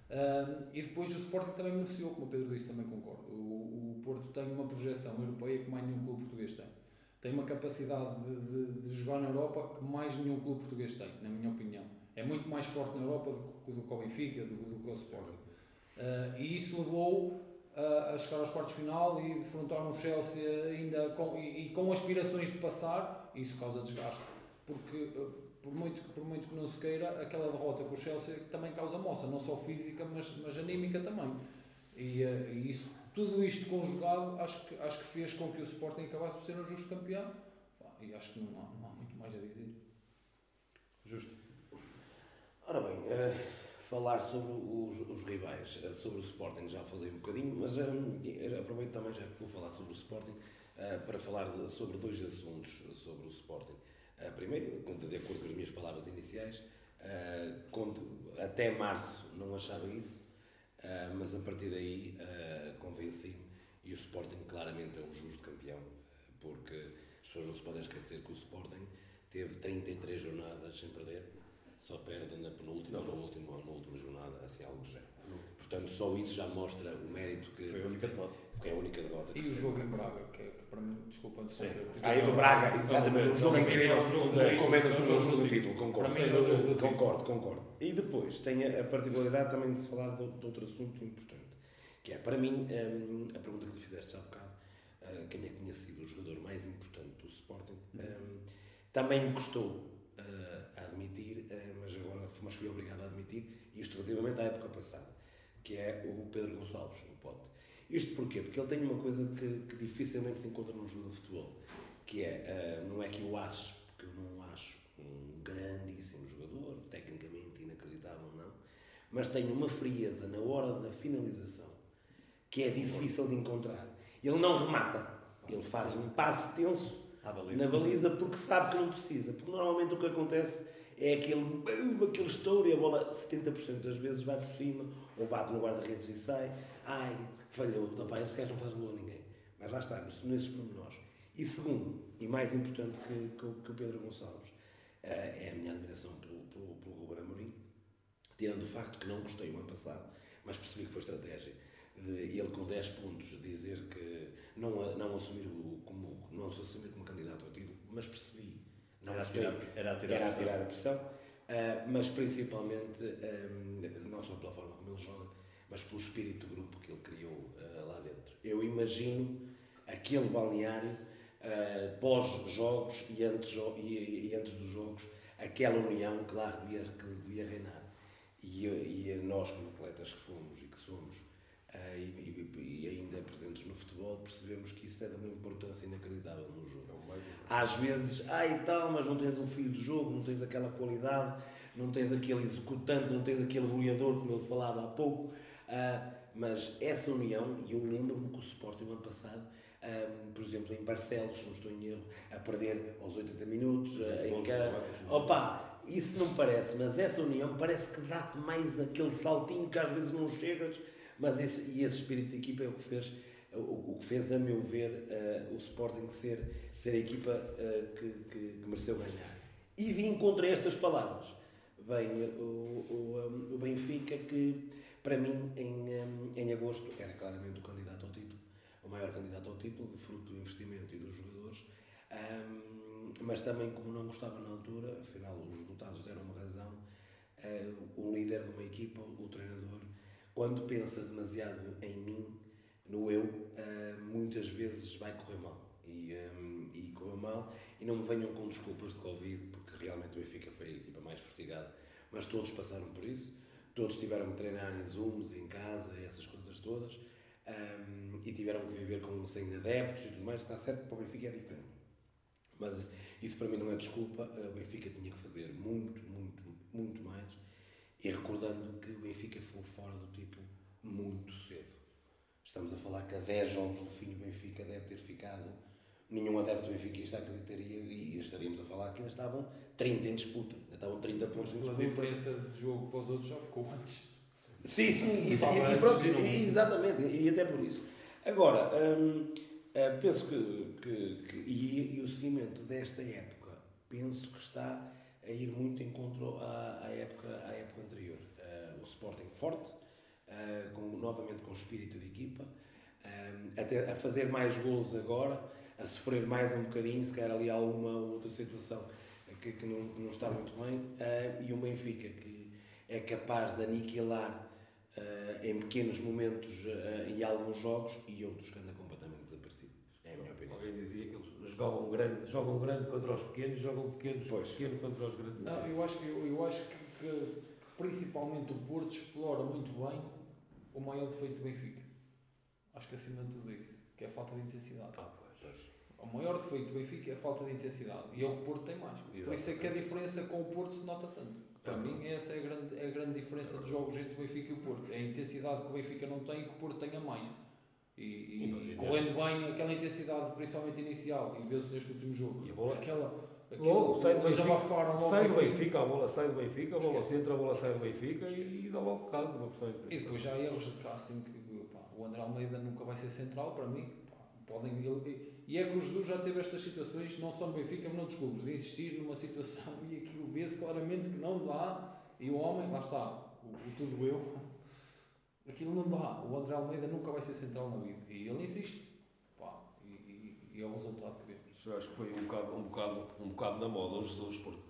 Um, e depois o Sporting também beneficiou, como o Pedro disse, também concordo. O, o Porto tem uma projeção europeia que mais nenhum clube português tem. Tem uma capacidade de, de, de, jogar na Europa que mais nenhum clube português tem, na minha opinião. É muito mais forte na Europa do, do que o Benfica, do, do que o Sporting. Uh, e isso levou uh, a chegar aos quartos de final e defrontar um Chelsea ainda com, e, e, com aspirações de passar, isso causa desgaste. Porque uh, por muito, por muito que não se queira, aquela derrota com o Chelsea também causa moça, não só física, mas, mas anímica também. E, uh, e isso, tudo isto conjugado, acho que, acho que fez com que o Sporting acabasse por ser um justo campeão. E acho que não não há muito mais a dizer. Justo. Ora bem, uh, falar sobre os, os rivais, uh, sobre o Sporting já falei um bocadinho, mas aproveito também já que vou falar sobre o Sporting para falar de, sobre dois assuntos sobre o Sporting. Uh, primeiro, de acordo com as minhas palavras iniciais, uh, até março não achava isso, uh, mas a partir daí convenci-me e o Sporting claramente é um justo campeão, porque as pessoas não se podem esquecer que o Sporting teve 33 jornadas sem perder, só perde na penúltima ou na última, na última jornada, assim algo do género. Portanto, só isso já mostra o mérito que. Foi a única derrota. Foi a única derrota. E o jogo em Braga, que, é, que para mim, desculpa, antes de Ah, e do Braga, exatamente. Um jogo incrível. Com menos um jogo do título, concordo. Concordo, concordo. E depois tem a particularidade também de se falar de, de outro assunto importante, que é, para mim, um, a pergunta que lhe fizeste há bocado, uh, quem é que tinha sido o jogador mais importante do Sporting, um, também me custou uh, a admitir, uh, mas agora mas fui obrigado a admitir, isto relativamente à época passada que é o Pedro Gonçalves, o Pote. Isto porquê? Porque ele tem uma coisa que, que dificilmente se encontra num jogo de futebol, que é, uh, não é que eu acho, porque eu não acho um grandíssimo jogador, tecnicamente inacreditável não, mas tem uma frieza na hora da finalização que é difícil de encontrar. Ele não remata, ele faz um passe tenso baliza. na baliza porque sabe que não precisa. Porque normalmente o que acontece é aquele, aquele estouro e a bola 70% das vezes vai por cima ou bate no guarda-redes e sai. Ai, falhou, opa, este gajo não faz gol a ninguém. Mas lá está, nesses pormenores. E segundo, e mais importante que, que, que o Pedro Gonçalves, uh, é a minha admiração pelo, pelo, pelo Ruben Amorim, tirando o facto que não gostei o ano passado, mas percebi que foi estratégia de ele com 10 pontos dizer que não, não assumir o, como não se assumir como candidato ao título, mas percebi não era, gostei, a tirar, era a tirar, era a, tirar a pressão, uh, mas principalmente um, não só pela forma como ele joga, mas pelo espírito do grupo que ele criou uh, lá dentro. Eu imagino aquele balneário uh, pós-jogos e antes, e, e, antes dos jogos, aquela união que lá devia, que devia reinar. E, e nós, como atletas que fomos e que somos, uh, e, e, ainda presentes no futebol, percebemos que isso é de uma importância inacreditável no jogo. Às vezes, ah e tal, mas não tens um fio de jogo, não tens aquela qualidade, não tens aquele executante, não tens aquele goleador, como ele falava há pouco. Uh, mas essa união, e eu lembro-me que o Sporting, no ano passado, um, por exemplo, em Barcelos, não estou em erro, a perder aos 80 minutos, uh, em. Opa, isso não parece, mas essa união parece que dá-te mais aquele saltinho que às vezes não chegas, mas esse, e esse espírito de equipa é o que fez, o, o que fez a meu ver, uh, o Sporting ser, ser a equipa uh, que, que, que, mereceu ganhar. E vim contra estas palavras. Bem, o, o, o Benfica que para mim, em, em agosto, era claramente o candidato ao título, o maior candidato ao título, de fruto do investimento e dos jogadores, um, mas também, como não gostava na altura, afinal os resultados deram-me razão, uh, o líder de uma equipa, o treinador, quando pensa demasiado em mim, no eu, uh, muitas vezes vai correr mal. E, um, e correu mal, e não me venham com desculpas de Covid, porque realmente o Benfica foi a equipa mais fustigada, mas todos passaram por isso todos tiveram que treinar em Zooms, em casa, essas coisas todas, um, e tiveram que viver com 100 adeptos e tudo mais. Está certo que para o Benfica é diferente. Mas isso para mim não é desculpa. O Benfica tinha que fazer muito, muito, muito mais. E recordando que o Benfica foi fora do título muito cedo. Estamos a falar que a 10 jogos do fim o Benfica deve ter ficado nenhum adepto benfiquista acreditaria e estaríamos a falar que ainda estavam 30 em disputa, ainda estavam 30 pontos em disputa. A diferença de jogo para os outros já ficou antes. Sim, sim, e, e, pronto, exatamente, e até por isso. Agora, hum, eh, penso que, que, que e, e, o seguimento desta época, penso que está a ir muito em contra à, à, época, à época anterior. Uh, o Sporting forte, uh, com, novamente com espírito de equipa, um, a, ter, a fazer mais gols agora, a sofrer mais um bocadinho, se calhar ali alguma outra situação que, que, não, que não está muito bem, uh, e um Benfica que é capaz de aniquilar uh, em pequenos momentos uh, e alguns jogos e outros que andam completamente desaparecidos. É a minha opinião. Alguém dizia que eles jogam grande, jogam grande contra os pequenos, jogam pequenos, Pois. pequeno contra os grandes. Não, eu acho, eu, eu acho que, que principalmente o Porto explora muito bem o maior defeito do Benfica. Acho que acima de tudo é isso, que é a falta de intensidade. Ah, pois. O maior defeito do Benfica é a falta de intensidade. E é o que o Porto tem mais. Por isso é que a diferença com o Porto se nota tanto. Para É mim, essa é a grande, é a grande diferença dos jogos entre o Benfica e o Porto. É a intensidade que o Benfica não tem e que o Porto tenha mais. E, e, E correndo bem aquela intensidade, principalmente inicial, e vê-se neste último jogo. E a bola? Aquela. Logo, sai do Benfica, Sai do. Benfica, a bola sai do Benfica, a bola entra, a bola sai do Benfica e, e dá logo caso uma pressão E depois já há erros de casting que pá, o André Almeida nunca vai ser central para mim. Podem, e é que o Jesus já teve estas situações, não só no Benfica, mas noutros clubes, de insistir numa situação e aquilo vê-se claramente que não dá. E o homem, lá está, o, o tudo eu, aquilo não dá. O André Almeida nunca vai ser central na vida. E ele insiste. Pá, e, e, e é o resultado que vemos. Eu acho que foi um bocado, um bocado, um bocado na moda o Jesus, porque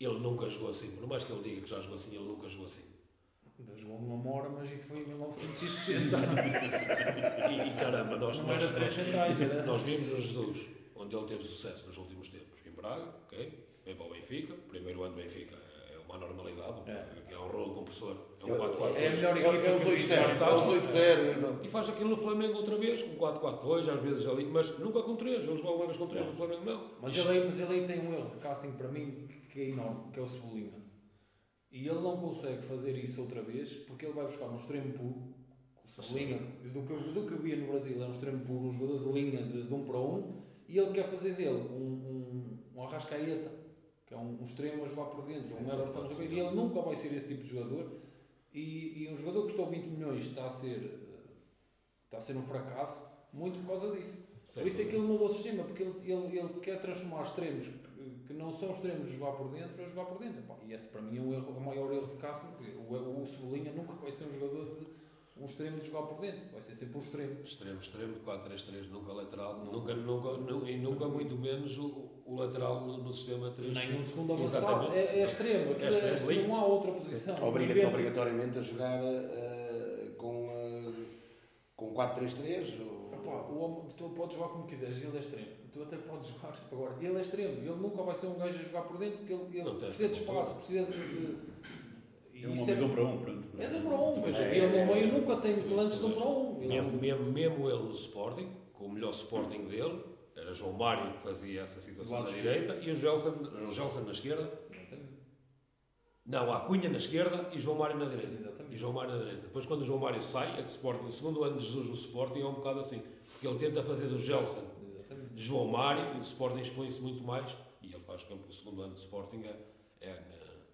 ele nunca jogou assim. Por mais que ele diga que já jogou assim, ele nunca jogou assim. Ainda jogou numa mora, mas isso foi em 1960. E, e caramba, nós, não nós, era três nós, centrais, era. nós vimos o Jesus, onde ele teve sucesso nos últimos tempos. Em Braga, ok? Vem para o Benfica, primeiro ano do Benfica é uma normalidade, É. é, um rolo compressor, é um Eu- 4-4-2. É a melhor É, equipa é os que eu vi. 8-0, é os 8-0. não. E faz aquilo no Flamengo outra vez, com 4-4-2, às vezes ali, mas nunca com 3. Ele jogou alguma vez com 3 no Flamengo, não. Mas ele, aí, mas ele tem um erro de casting para mim que é enorme, que é o Cebolinha. E ele não consegue fazer isso outra vez porque ele vai buscar um extremo puro. O Cebolinha, do que, do que eu via no Brasil, é um extremo puro, um jogador de linha de, de um para um, e ele quer fazer dele um, um, um arrascaeta, que é um, um extremo a jogar por dentro, Sim, um Everton ser. e ele nunca vai ser esse tipo de jogador. E, e um jogador que custou 20 milhões está a ser, eh, está a ser um fracasso muito por causa disso. Por isso é que ele mudou o sistema, porque ele, ele, ele quer transformar extremos que, não são extremos de jogar por dentro a jogar por dentro. E esse para mim é um erro, o maior erro de casting. porque O, o, Cebolinha nunca vai ser um jogador de um extremo de jogar por dentro, vai ser sempre um extremo. Extremo, extremo, de 4-3-3, nunca lateral, nunca, nunca, nu- e nunca muito menos o, o lateral no, no sistema 3 Nem um segundo avançado, Exatamente. é, é extremo, é, extremo. não há outra posição. Obriga-te Inventa. obrigatoriamente a jogar eh, com, eh, com 4-3-3. Epá, o homem, tu podes jogar como quiseres, ele é extremo. Tu até podes jogar agora. Ele é extremo, ele nunca vai ser um gajo a jogar por dentro porque ele, ele precisa de espaço, precisa de. de- e É um homem de um para um, pronto. É número um, mas É, ele é, no meio é. nunca tem lances de número um. Ele Mesmo, mesmo, mesmo ele no Sporting, com o melhor Sporting dele, era João Mário que fazia essa situação na direita e o Gelson, na esquerda. Não, há Cunha na esquerda e João Mário na direita. E Exatamente. João Mário na direita. Depois, quando o João Mário sai, é que o Sporting, o segundo ano de Jesus no Sporting é um bocado assim. Porque ele tenta fazer do Gelson Exatamente. João Mário o Sporting expõe-se muito mais. E ele faz que o segundo ano de Sporting é, é,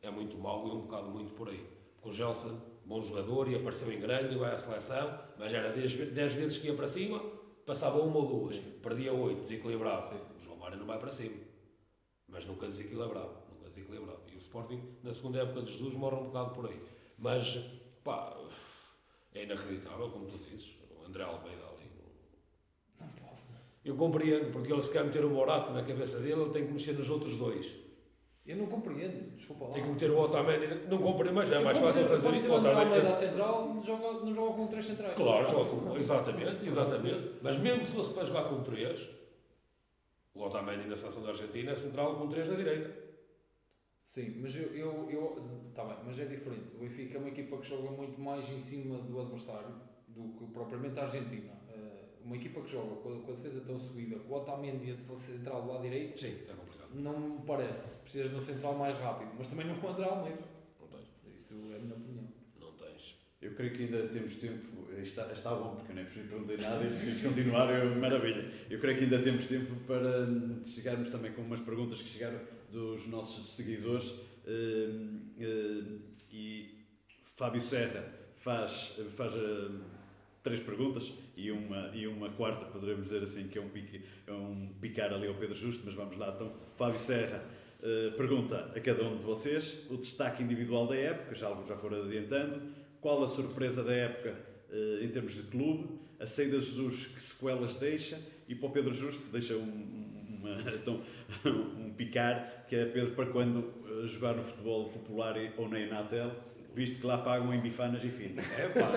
é muito mau e é um bocado muito por aí. Porque o Gelson, bom jogador, e apareceu em grande, e vai à seleção, mas era 10 vezes que ia para cima, passava uma ou duas, Sim. perdia 8, desequilibrado. Sim. O João Mário não vai para cima, mas nunca desequilibrado. Nunca desequilibrado. E o Sporting, na segunda época de Jesus, morre um bocado por aí. Mas, pá, é inacreditável, como tu dizes, o André Almeida. Eu compreendo, porque ele se quer meter o Morato na cabeça dele, ele tem que mexer nos outros dois. Eu não compreendo, desculpa lá. Tem que meter o Otamendi, não compreendo, mas é mais fácil fazer isso. O o André Almeida à Otamendi, central, não joga, não joga com três centrais. claro, joga com- exatamente, exatamente. Mas mesmo se fosse para jogar com três, o Otamendi na seleção da Argentina é central com três na direita. Sim, mas eu, eu, eu tá bem, mas é diferente. O Benfica é uma equipa que joga muito mais em cima do adversário do que propriamente a Argentina. Uma equipa que joga com a, com a defesa tão subida, com o Otamendi a defesa central do lado direito, Sim, é complicado. não me parece. Precisas de um central mais rápido, mas também não é o André Almeida. Não tens. Isso é a minha opinião. Não tens. Eu creio que ainda temos tempo, está, está bom, porque eu nem preciso perguntar nada, e se continuar, eu, maravilha. Eu creio que ainda temos tempo para chegarmos também com umas perguntas que chegaram dos nossos seguidores. hum, hum, e Fábio Serra faz, faz hum, três perguntas e uma, e uma quarta, poderemos dizer assim, que é um, pique, é um picar ali ao Pedro Justo, mas vamos lá então. Fábio Serra uh, pergunta a cada um de vocês o destaque individual da época, já, já foram adiantando, qual a surpresa da época uh, em termos de clube, a saída de Jesus, que sequelas deixa, e para o Pedro Justo, deixa um, uma, então, um picar, que é Pedro para quando uh, jogar no futebol popular ou na Inatel, visto que lá pagam em bifanas e finas. É pá,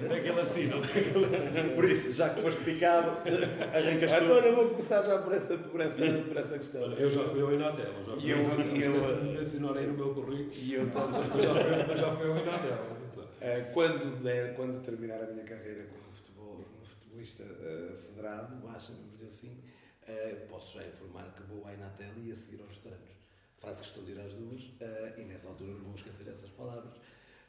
não tem aquele assim, não tem aquele assim. Por isso, já que foste picado, arrancas Então tudo. eu vou começar já por essa, por essa, por essa questão. Eu já fui ao Inatel, eu já fui eu- ao Inatel, eu- esqueci- assinarei no meu currículo. E eu também. Mas já já fui ao Inatel. Uh, quando, der, quando terminar a minha carreira como, futebol, como futebolista uh, federado, baixa, vamos dizer assim, uh, posso já informar que vou à Inatel e a seguir aos restaurantes. Faço questão de ir às duas uh, e nessa altura não vou esquecer essas palavras,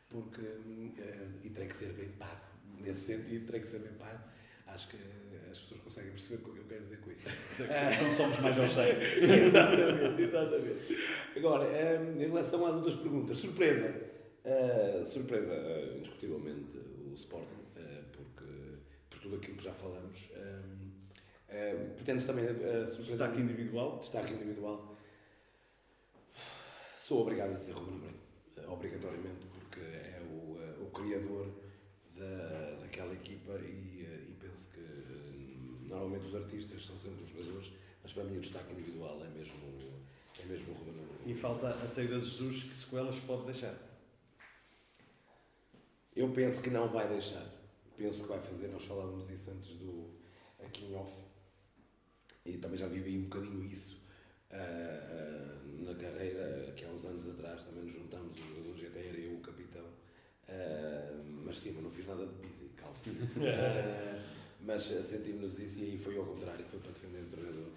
porque uh, e terei que ser bem pago. Nesse sentido, terei que ser bem pago. Acho que as pessoas conseguem perceber o que eu quero dizer com isso. Então somos mais aos 100. exatamente, exatamente. Agora, um, em relação às outras perguntas, surpresa. Uh, surpresa, uh, indiscutivelmente, o Sporting, uh, porque por tudo aquilo que já falamos. Um, uh, pretendes também a surpresa. Destaque individual. Destaque individual. Sou obrigado a dizer Ruben Amorim, uh, obrigatoriamente, porque é o, uh, o criador da, daquela equipa e, uh, e penso que normalmente os artistas são sempre os jogadores, mas para mim o destaque individual é mesmo, é mesmo o Ruben Amorim. E falta a saída de Jesus, que sequelas pode deixar. Eu penso que não vai deixar. Penso que vai fazer, nós falávamos isso antes do aqui em off. E também já vivi um bocadinho isso uh, uh, na carreira, que há uns anos atrás também nos juntámos os jogadores e até era eu o capitão. Uh, mas sim, mas não fiz nada de pisi, calma. mas sentimos-nos isso e aí foi ao contrário, foi para defender o treinador,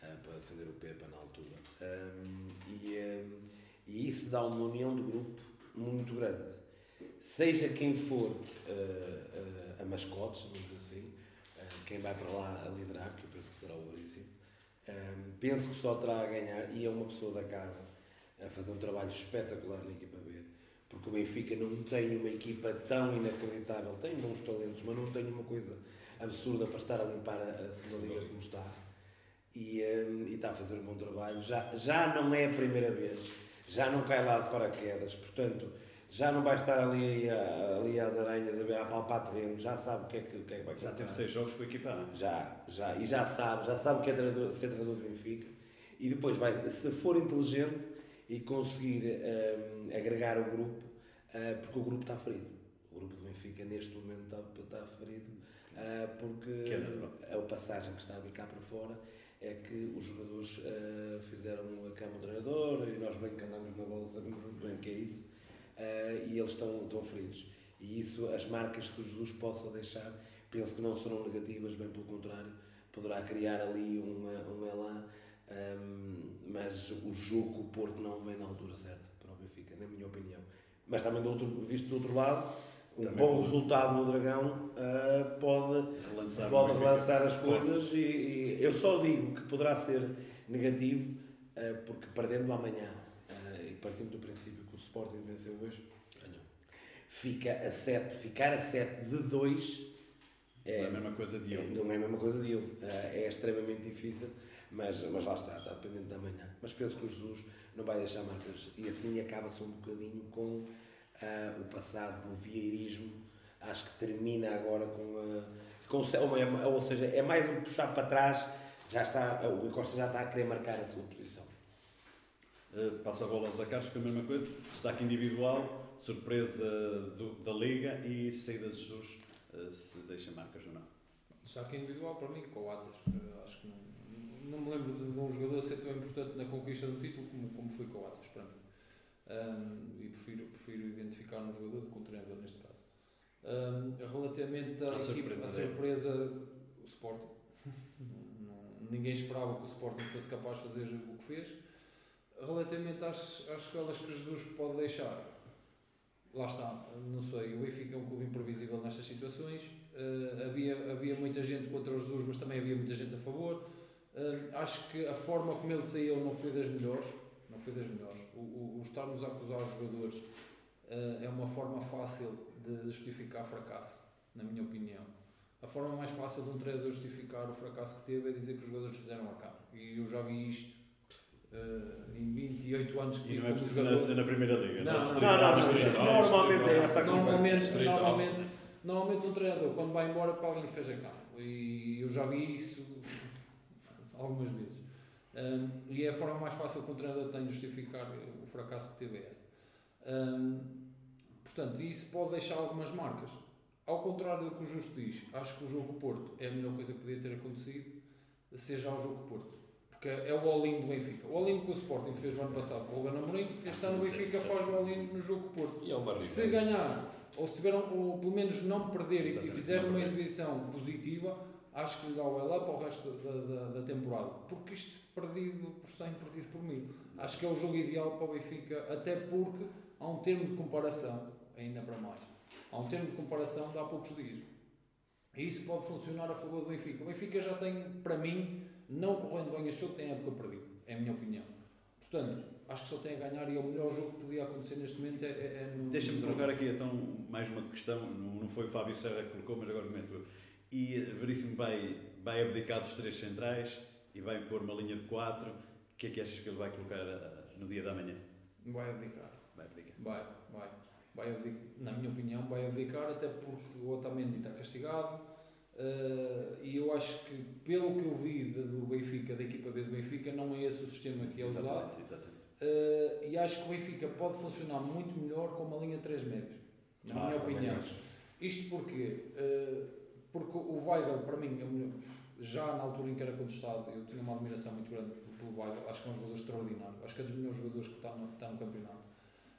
para defender o Pepa na altura. Um, e, um, e isso dá uma união de grupo muito grande seja quem for uh, uh, a mascotes, digamos assim, uh, quem vai para lá a liderar, que eu penso que será o Maurício, penso que só terá a ganhar e é uma pessoa da casa a fazer um trabalho espetacular na equipa B, porque o Benfica não tem uma equipa tão inacreditável, tem bons talentos, mas não tem uma coisa absurda para estar a limpar a, a segunda liga como está. E, um, e está a fazer um bom trabalho. Já, já não é a primeira vez, já não cai lá de paraquedas, portanto já não vai estar ali, ali às aranhas a ver a palpar terreno, já sabe o que é que, o que, é que vai Já teve seis jogos com a equipa A. Já, já, e já sabe, já sabe o que é treinador, ser treinador do Benfica. E depois vai, se for inteligente e conseguir um, agregar o grupo, uh, porque o grupo está ferido. O grupo do Benfica neste momento está, está ferido, uh, porque é a, a passagem que está a vir cá para fora é que os jogadores uh, fizeram a cama do treinador e nós bem que andamos na bola sabemos muito bem o que é isso. Uh, e eles estão, estão feridos. E isso, as marcas que Jesus possa deixar, penso que não serão negativas, bem pelo contrário, poderá criar ali uma, um elan, um, mas o jogo com o Porto não vem na altura certa para o Benfica, na minha opinião. Mas também, do outro, visto do outro lado, um Também bom pode. resultado no Dragão uh, pode, Relançar pode relançar as coisas e, e eu só digo que poderá ser negativo uh, porque perdendo amanhã uh, e partindo do princípio Sporting venceu hoje Ganhou. fica a 7, ficar a 7 de 2 É é, a mesma coisa de eu. não é a mesma coisa de eu. É extremamente difícil, mas, mas lá está, está dependente da manhã. Mas penso que o Jesus não vai deixar marcas e assim acaba-se um bocadinho com ah, o passado do vieirismo. Acho que termina agora com, a, com ou, é- ou seja, é mais um puxar para trás. Já está, o Rui Costa já está a querer marcar a sua posição. Uh, passo a bola aos Acaros, que é a mesma coisa. Destaque individual, surpresa do- da Liga e saída de Jesus, uh, se deixa marcas ou não. Destaque individual para mim, Coates. Eh, Acho que não, não me lembro de, de um jogador ser tão importante na conquista do título como, como foi Coates para mim. Um, e prefiro, prefiro identificar um jogador do que um treinador neste caso. Um, relativamente à À equipa, surpresa dele. surpresa, o Sporting. Não- ninguém esperava que o Sporting fosse capaz de fazer o que fez. Relativamente às, às escolas que Jesus pode deixar, lá está, não sei, o Benfica é um clube imprevisível nestas situações. Uh, havia, havia muita gente contra Jesus, mas também havia muita gente a favor. Uh, acho que a forma como ele saiu não foi das melhores. Não foi das melhores. O, o, o estarmos a acusar os jogadores uh, é uma forma fácil de justificar fracasso, na minha opinião. A forma mais fácil de um treinador justificar o fracasso que teve é dizer que os jogadores fizeram a cama. E eu já vi isto Uh, em 28 anos que E tive não é como jogador. ser na primeira liga. Não, é não, não, não, distrital. não, normalmente é essa a Normalmente, normalmente, normalmente um treinador quando vai embora porque alguém lhe fez a cama. E eu já vi isso algumas vezes. Um, e é a forma mais fácil que um treinador tem de justificar o fracasso que teve é essa. Um, portanto, isso pode deixar algumas marcas. Ao contrário do que o Justo diz, acho que o jogo Porto é a melhor coisa que podia ter acontecido, seja ao jogo Porto. Porque é o all-in do Benfica. O all-in que o Sporting fez no ano passado com o Ruben Amorim, este ano o Benfica faz o all-in no jogo Porto. E é uma Se rival. ganhar, ou se tiver, um- ou pelo menos não perder e- e Exatamente, fizer uma exibição positiva, acho que lhe dá o well up ao resto da, da, da temporada. Porque isto perdido por 100, perdido por mil. Acho que é o jogo ideal para o Benfica, até porque há um termo de comparação, ainda para mais. Há um termo de comparação de há poucos dias. E isso pode funcionar a favor do Benfica. O Benfica já tem, para mim, não correndo bem este jogo, tem época perdida. É a minha opinião. Portanto, acho que só tem a ganhar e é o melhor jogo que podia acontecer neste momento é, é, é no. Deixa-me colocar aqui então mais uma questão, não foi o Fábio Serra que colocou, mas agora comento eu. E Veríssimo vai, vai abdicar dos três centrais e vai pôr uma linha de quatro. O que é que achas que ele vai colocar ah, no dia da manhã? Vai abdicar. Vai abdicar. Vai, vai. vai abdicar. Na minha opinião, vai abdicar, até porque o Otamendi está castigado. Eh, e eu acho que, pelo que eu vi de- do Benfica, da equipa B do Benfica, não é esse o sistema que é usado. Exatamente. Eh, e acho que o Benfica pode funcionar muito melhor com uma linha de 3 médios. Na Ah, minha opinião. acho. Isto porquê? Eh, porque o Weigl, para mim, é já na altura em que era contestado, eu tinha uma admiração muito grande pelo, Weigl. Acho que é um jogador extraordinário. Acho que é dos melhores jogadores que está no, que está no campeonato.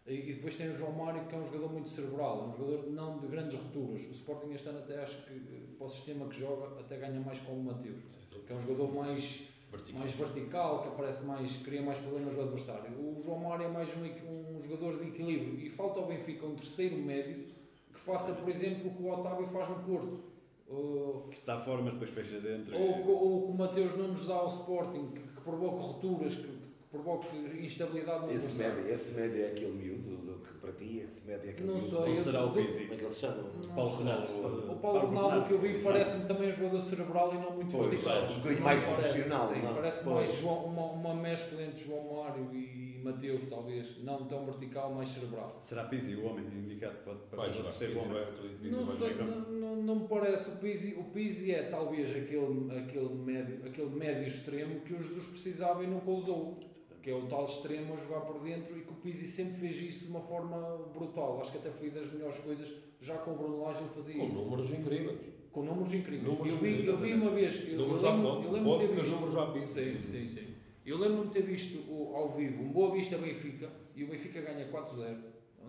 E, depois tem o João Mário, que é um jogador muito cerebral, é um jogador não de grandes rupturas. O Sporting este ano até acho que, eh, para o sistema que joga, até ganha mais com o Mateus. Que é um jogador mais Vertical. mais vertical, que aparece mais, cria mais problemas ao adversário. O João Mário é mais um, um jogador de equilíbrio e falta ao Benfica um terceiro médio que faça, por exemplo, o que o Otávio faz no Porto. Ou, Que está fora, mas depois fecha dentro. ou, co- ou que o Mateus não nos dá ao Sporting, que, que provoque rupturas, que provoque instabilidade no Esse médio, esse médio é aquele miúdo do que para ti, esse médio é aquele Não miúdo. sei. Ou será o Pizzi? Como é que ele se chama? Paulo. Ronaldo. O Paulo Ronaldo que eu vi parece-me também um jogador cerebral e não muito Pois, vertical. um bocadinho mais profissional, sim? Parece mais João- uma, uma mescla entre João Mário e Mateus, talvez. Não tão vertical, mais cerebral. Será Pizzi o homem indicado para, para Vai fazer o terceiro homem? Não sei, não, não me parece. O Pizzi, o Pizzi é talvez aquele, aquele, médio, aquele médio extremo que o Jesus precisava e nunca usou. Que é o tal extremo a jogar por dentro e que o Pizzi sempre fez isso de uma forma brutal. Acho que até foi das melhores coisas. Já com o Bruno Lage ele fazia Com isso. números incríveis. Com números incríveis. Números eu, vi, eu vi uma vez. Eu, Números eu já lembro, eu lembro de ter visto. números já. Sim, sim, sim. Eu lembro-me de ter visto ao vivo um Boa Vista Benfica e o Benfica ganha 4-0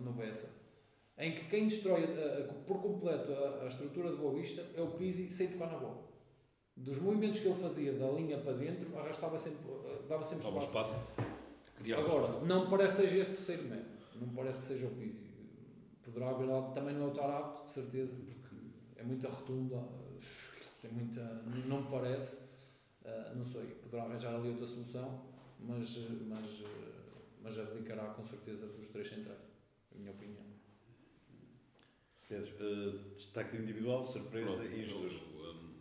no Bessa. Em que quem destrói a- a- por completo a, a estrutura do Boa Vista é o Pizzi sem tocar na bola. Dos movimentos que ele fazia da linha para dentro, arrastava sempre, eh, dava sempre Dava espaço. espaço. Criava Agora, espaço. não me parece que seja esse terceiro médio. Não me parece que seja o Pizzi. Poderá haver algo, também não é o Tarapto, de certeza, porque é muita rotunda, é muita, não me parece. Ah, não sei, poderá arranjar ali outra solução, mas, mas, mas abdicará com certeza dos três centrais, é a minha opinião. Pedro, eh, destaque individual, surpresa Pronto, e Jesus. eu, um,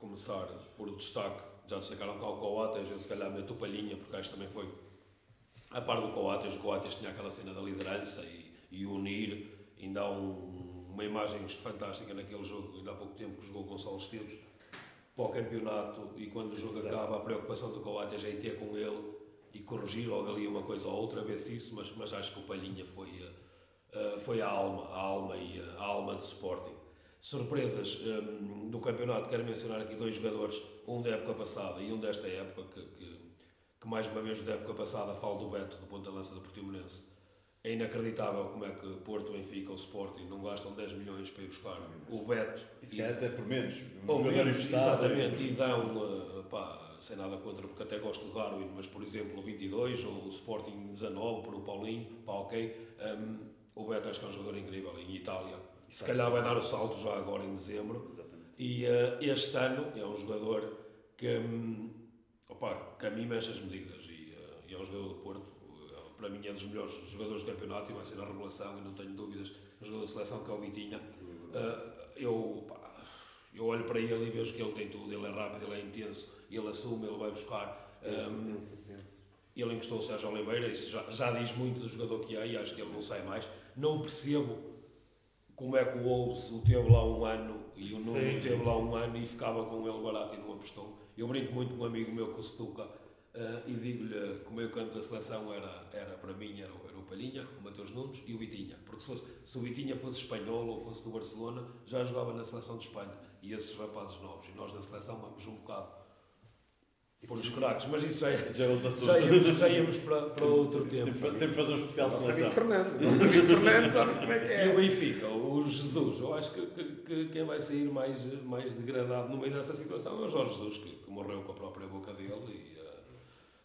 começar por destaque, já destacaram cá o Coates, eu se calhar meto o Palhinha, porque acho que também foi a par do Coates, o Coates tinha aquela cena da liderança e, e unir, ainda há um, uma imagem fantástica naquele jogo, ainda há pouco tempo que jogou o Gonçalo Esteves para o campeonato e quando o jogo Exato. acaba a preocupação do Coates é ir ter com ele e corrigir logo ali uma coisa ou outra, ver se isso, mas, mas acho que o Palhinha foi, uh, foi a alma, a alma e a, a alma de Sporting. Surpresas um, do campeonato, quero mencionar aqui dois jogadores, um da época passada e um desta época, que, que, que mais uma vez da época passada falo do Beto, do ponta-lança do Portimonense. É inacreditável como é que Porto, Benfica ou Sporting não gastam 10 milhões para ir buscar o Beto E se calhar até por menos. Um ou jogador menos, exatamente, e dão, uh, pá, sem nada contra, porque até gosto do Darwin, mas por exemplo o 22 ou o Sporting 19 por o Paulinho, pá, ok. Um, o Beto acho que é um jogador incrível em Itália. Se calhar vai dar o salto já agora em dezembro. Exatamente. E uh, este ano é um jogador que, um, opa, que a mim mexe as medidas e, uh, e é um jogador do Porto. Uh, para mim é dos melhores jogadores do campeonato e vai ser a revelação e não tenho dúvidas. Um jogador da seleção que é o Vitinha. Eu, pá, eu olho para ele e vejo que ele tem tudo. Ele é rápido, ele é intenso, ele assume, ele vai buscar. Um, Pensa, pensa, pensa. Ele encostou o Sérgio Oliveira, isso já, já diz muito do jogador que é e acho que ele não sai mais. Não percebo como é que o Wolves o teve lá um ano e o Nuno Sim, teve sim, lá sim. um ano e ficava com ele barato e não apostou. Eu brinco muito com um amigo meu, com o Stuka, eh, e digo-lhe que o meio canto da seleção era, era para mim, era, o- era o Palhinha, o Mateus Nunes e o Vitinha. Porque se, fosse, se o Vitinha fosse espanhol ou fosse do Barcelona, já jogava na seleção de Espanha. E esses rapazes novos. E nós da seleção vamos um bocado por os craques. Mas isso já, é- Já é já íamos, já íamos para, para outro tempo. Temos, que fazer um especial seleção. Fernando. Fernando sabe como é que E é. o Benfica, o Jesus, eu acho que, que, que quem vai sair mais, mais degradado no meio dessa situação é o Jorge Jesus, que, que morreu com a própria boca dele. E, eh,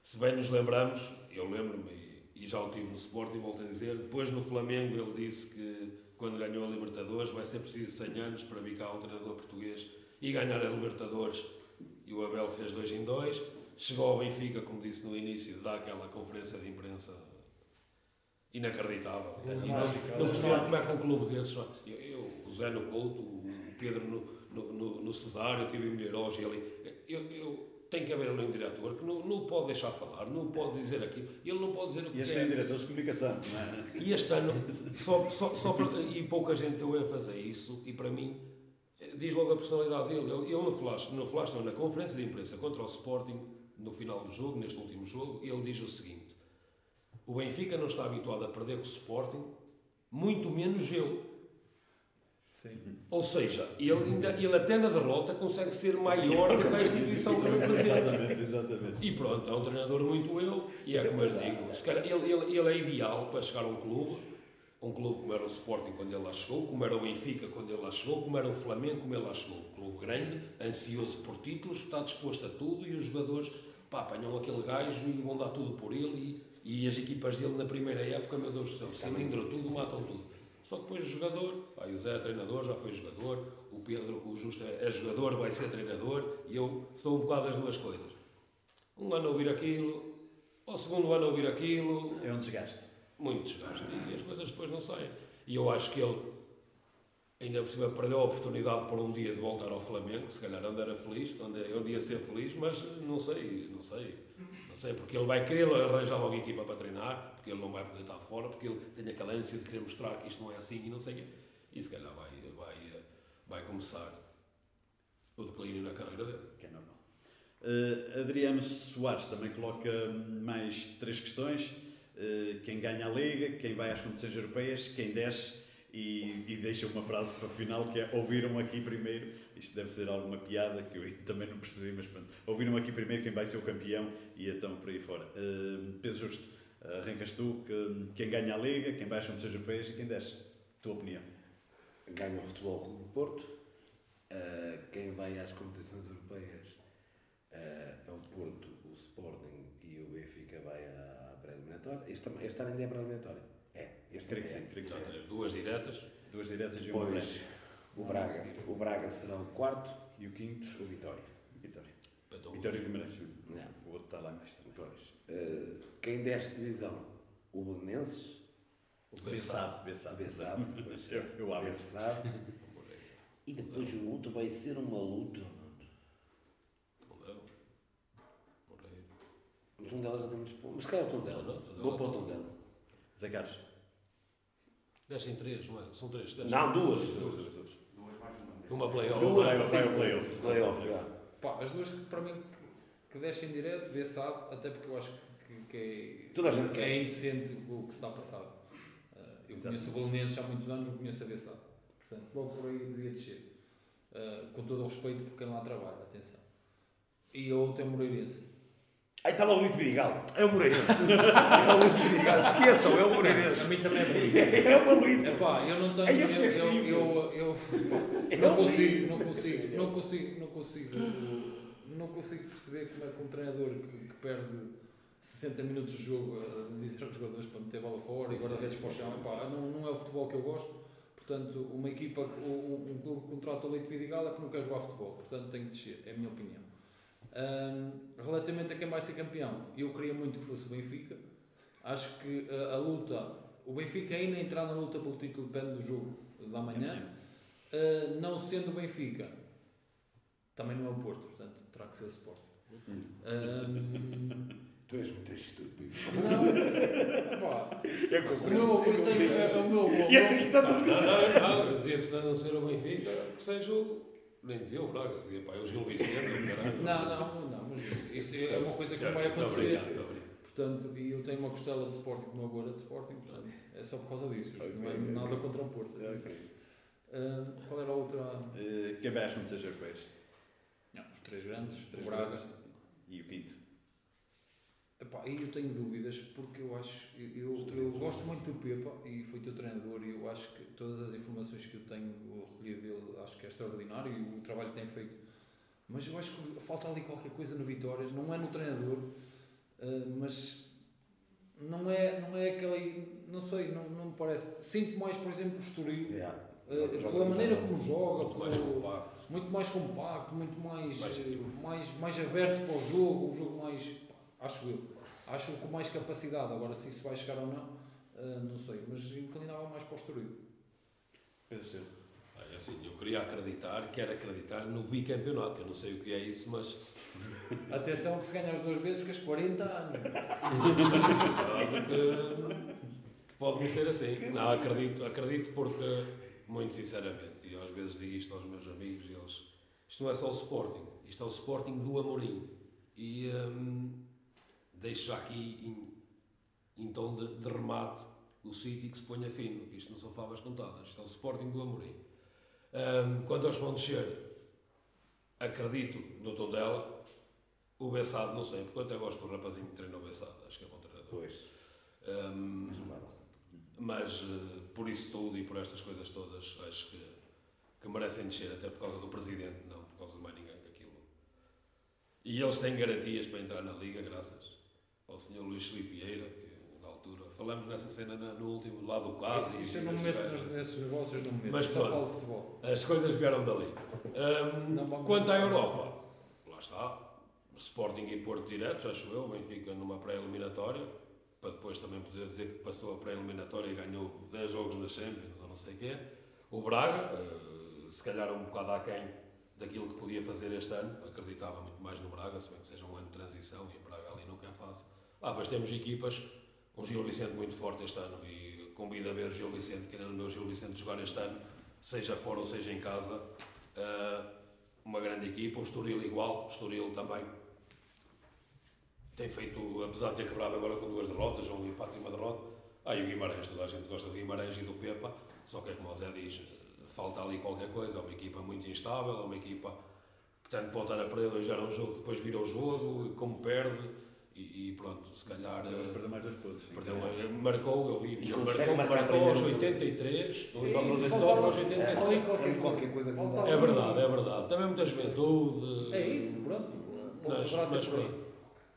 se bem nos lembramos, eu lembro-me, e, e já o tive no Sport, e volto a dizer, depois no Flamengo ele disse que quando ganhou a Libertadores vai ser preciso 100 anos para cá um treinador português e ganhar a Libertadores. E o Abel fez dois em dois. Chegou ao Benfica, como disse no início, dá aquela conferência de imprensa inacreditável. É não- não é percebo como é que um clube desses. Eu, eu, o Zé no Couto, o Pedro no, no, no, no Cesário, eu tive em Milheiros e ali. Eu, eu, tem que haver ali um diretor que não, não pode deixar falar, não pode dizer aquilo. Ele não pode dizer o que E este tem diretores de comunicação, não é? E este ano, só, só, só para- e pouca gente deu ênfase a isso, e para mim, diz logo a personalidade dele. Ele, ele no, flash, no flash, não, na conferência de imprensa contra o Sporting, no final do jogo, neste último jogo, ele diz o seguinte: o Benfica não está habituado a perder com o Sporting, muito menos eu. Sim. Ou seja, ele, ainda, ele até na derrota consegue ser maior do que a instituição que representa. Exatamente, exatamente. E pronto, é um treinador muito eu, e é como eu digo, calhar ele, ele, ele é ideal para chegar a um clube, um clube como era o Sporting quando ele lá chegou, como era o Benfica quando ele lá chegou, como era o Flamengo como ele lá chegou. Um clube grande, ansioso por títulos, que está disposto a tudo e os jogadores pá, apanham aquele gajo e vão dar tudo por ele e, e as equipas dele na primeira época, meu Deus do céu, cilindro tudo, matam tudo. Só que depois o jogador, pá, o Zé é treinador, já foi jogador, o Pedro, o Justo é, é jogador, vai ser treinador, e eu sou um bocado das duas coisas. Um ano a ouvir aquilo, ao segundo ano a ouvir aquilo, É um desgaste. muito desgaste, e as coisas depois não saem. E eu acho que ele, ainda por cima, perdeu a oportunidade por um dia de voltar ao Flamengo, se calhar onde era feliz, onde onde ia ser feliz, mas não sei, não sei. Não sei, porque ele vai querer arranjar logo equipa para treinar, porque ele não vai poder estar fora, porque ele tem aquela ânsia de querer mostrar que isto não é assim e não sei o quê. E se calhar vai, vai, vai começar o declínio na carreira dele. que é normal. Eh, Adriano Soares também coloca mais três questões. Eh, quem ganha a Liga, quem vai às competições europeias, quem desce e, e deixa uma frase para o final que é ouviram aqui primeiro. Isto deve ser alguma piada que eu também não percebi, mas pronto. Ouviram aqui primeiro quem vai ser o campeão e então por aí fora. Eh, Pedro Justo, arrancas tu, que, quem ganha a Liga, quem vai às competições europeias e quem desce. Tua opinião. Ganha o Futebol Clube do Porto. Uh, quem vai às competições europeias uh, é o Porto, o Sporting e o Benfica vai à pré-eliminatória. Este, este ano ainda é pré-eliminatória. É, este Creio que ano sim, é. creio que sim. duas diretas, Duas diretas e uma Depois branca. o Braga, o Braga será o quarto, E o quinto, o Vitória. Vitória. então, Vitória Guimarães. O outro está lá mais também. Depois, uh, quem desce divisão? O Belenenses, o Bessado, Bessado. Bessado, Eu, abro. Bessado. E depois o outro vai ser uma luta. O Tondela já tem muitos pontos. Mas quem é o Tondela. Vou para o Tondela. Zé Carlos. Descem três, não é? São três. descem. Não, duas. Duas, duas, duas. Uma playoff. Duas. Vai, vai ao playoff. Playoff, já. Pá, as duas que para mim que, descem direto, vê sabe, até porque eu acho que, que, que é, Toda a gente que é indecente o que se está a passar. Uh, eu Exato. conheço o Belenenses há muitos anos, não conheço a Bessado. Portanto, logo por aí devia descer. Uh, com todo o respeito por quem lá trabalha, atenção. E a outra é Moreirense. Aí está lá o Lito Birigal. É o Moreirense. é o Lito Birigal. Esqueçam, é o Moreirense. A mim também é isso. É o Lito. Epá, eu não tenho. Eu Eu, esqueci, eu, eu, eu, É não consigo, Lito. não consigo, não consigo, não consigo, não consigo perceber como é que um treinador que, que perde 60 minutos de jogo a dizer aos jogadores para meter bola fora e guarda-redes para o chão, epá, não, não é o futebol que eu gosto. Portanto, uma equipa, um, um clube que contrata o Leite Vidigal é porque não quer jogar futebol. Portanto, tem que descer, é a minha opinião. Ahm, relativamente a quem vai ser campeão, eu queria muito que fosse o Benfica. Acho que a, a luta, o Benfica ainda entrar na luta pelo título depende do jogo da manhã. Uh, não sendo o Benfica, também não é o Porto, portanto terá que ser o Sporting. Um, Tu és muito estúpido. Não, pá, É o meu avô tem. é, O meu. E é que está Não, não, não, não, eu dizia que se não ser o Benfica, que seja o. Nem dizia o Braga, dizia pá, o Gil Vicente, caralho. Não, não, não, mas isso, isso é uma coisa que não vai Estou a acontecer. brincar. Portanto, e eu tenho uma costela de Sporting, o meu avô era de Sporting, portanto, é só por causa disso. Não é nada contra o Porto. Ah, qual era a outra? Eh, Quem vai às competições europeias? Não, os três grandes, Os três o Braga. grandes e o quinto. Epá, aí eu tenho dúvidas porque eu acho, eu, eu, eu gosto muito do Pepa e fui teu treinador e eu acho que todas as informações que eu tenho recolhido dele acho que é extraordinário e o trabalho que tem feito. Mas eu acho que falta ali qualquer coisa no Vitórias, não é no treinador, ah, mas não é, não é aquele, não sei, não, não me parece. Sinto mais, por exemplo, o Estoril, Yeah. ah, Joga pela maneira como joga, Muito mais pelo- compacto. muito mais compacto, muito mais, Mais eh, mais, mais aberto para o jogo, um jogo mais, acho eu, acho com mais capacidade. Agora, se isso vai chegar ou não, eh, não sei, mas inclinava mais para o Estoril. Pedro Silva. É assim, eu queria acreditar, quero acreditar no bicampeonato, que eu não sei o que é isso, mas Atenção que se ganha as duas vezes, ficas 40 anos. que, que pode não ser assim. Não, acredito, acredito porque, muito sinceramente, e eu às vezes digo isto aos meus amigos, e eles, isto não é só o Sporting, isto é o Sporting do Amorim. E hum, deixo já aqui em, em tom de, de remate o sítio que se ponha fino, que isto não são favas contadas, isto é o Sporting do Amorim. Hum, quanto aos pontos ser, acredito no tom dela, o Bessado não sei, porque eu até gosto do rapazinho que treina o Bessado, acho que é bom treinador. Pois. Hum, Mas eh, por isso tudo e por estas coisas todas, acho que, que merecem descer, até por causa do presidente, não por causa de mais ninguém que aquilo. E eles têm garantias para entrar na liga, graças ao Sr. Luís Filipe Vieira, que na altura falamos nessa cena na- no último lado do caso. isso, e não me meto nesses negócios, não me meto. Mas pronto. futebol. As coisas vieram dali. Vamos quanto à. Europa, lá está. Sporting e Porto diretos, acho eu. Benfica numa pré-eliminatória. Para depois também poder dizer que passou a pré-eliminatória e ganhou 10 jogos na Champions ou não sei o quê. O Braga, eh, se calhar um bocado aquém daquilo que podia fazer este ano. Acreditava muito mais no Braga, se bem que seja um ano de transição e o Braga ali nunca é fácil. Ah, mas temos equipas, um Gil Vicente muito forte este ano e convido a ver o Gil Vicente, querendo o meu Gil Vicente jogar este ano, seja fora ou seja em casa. Ah, uma grande equipa, o Estoril igual, o Estoril também. Tem feito, apesar de ter quebrado agora com duas derrotas, ou um empate e uma derrota, ah, e o Guimarães, toda a gente gosta do Guimarães e do Pepa, só que é como o Zé diz, falta ali qualquer coisa, é uma equipa muito instável, é uma equipa que tanto pode estar a perder dois já um jogo, depois vira o jogo, como perde, e, e pronto, se calhar... Vamos eh, perder mais dois pontos. Perdeu, marcou, eu vi, E ele consegue marcou, marcou aos primeiro. 83, É ou isso, só aos é, 86. ali qualquer qualquer coisa que É verdade, é verdade. Também muita juventude. É isso, pronto. Mas, mas pronto.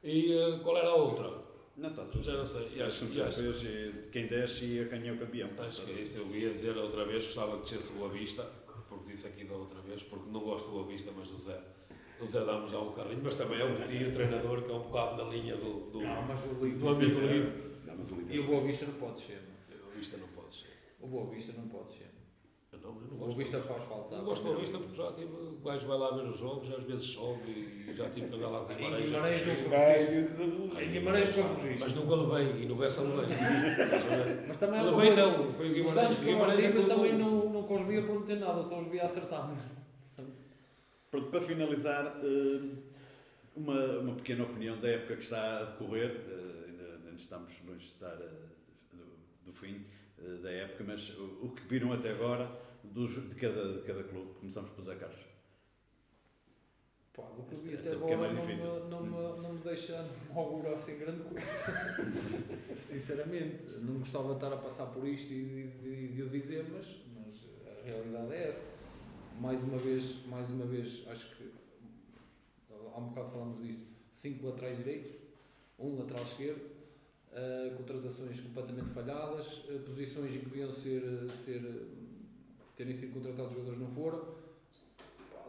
E eh, qual era a outra? Não, está tudo. Já não sei. E acho, que- acho, que de quem desce e a quem é o campeão. acho que é isso. Eu ia dizer outra vez, gostava que descesse o Boa Vista, porque disse aqui da outra vez, porque não gosto do Boa Vista, mas do Zé. O Zé dá-me já um carrinho, mas também é o tio, o treinador, que é um bocado na linha do, do, Não, mas o Lito- do amigo Lito. Não, mas o Lito- E o Boa Vista não pode ser. O Boa Vista não pode ser. O Boa Vista não pode ser. Eu não, eu não O Boa. Vista faz falta. Não gosto do Boa Vista porque já tive, o gajo vai lá ver os jogos, às vezes chove e já tive que andar lá com Guimarães. Em Guimarães nunca fugiste. Mas nunca levei, e no Bessa levei. Mas também é Levei não, foi o Os Guimarães. anos que eu é eu também não, nunca os via prometer nada, só os via acertar. Pronto, para finalizar, eh, uma, uma pequena opinião da época que está a decorrer, eh, ainda, estamos longe de estar eh, do, fim da época, mas o, que viram até agora dos, de, cada, de cada clube. Começamos pelo Zé Carlos. Pá, do que eu vi Até é agora mais não me, não, me, não me deixa não me augurar assim grande coisa. Sinceramente, não gostava de estar a passar por isto e de, de, de o dizer, mas, mas a realidade é essa. Mais uma vez, mais uma vez, acho que há um bocado falamos disso, cinco laterais direitos, um lateral esquerdo, eh, contratações completamente falhadas, eh, posições em que deviam ser, ser, terem sido contratados jogadores não foram.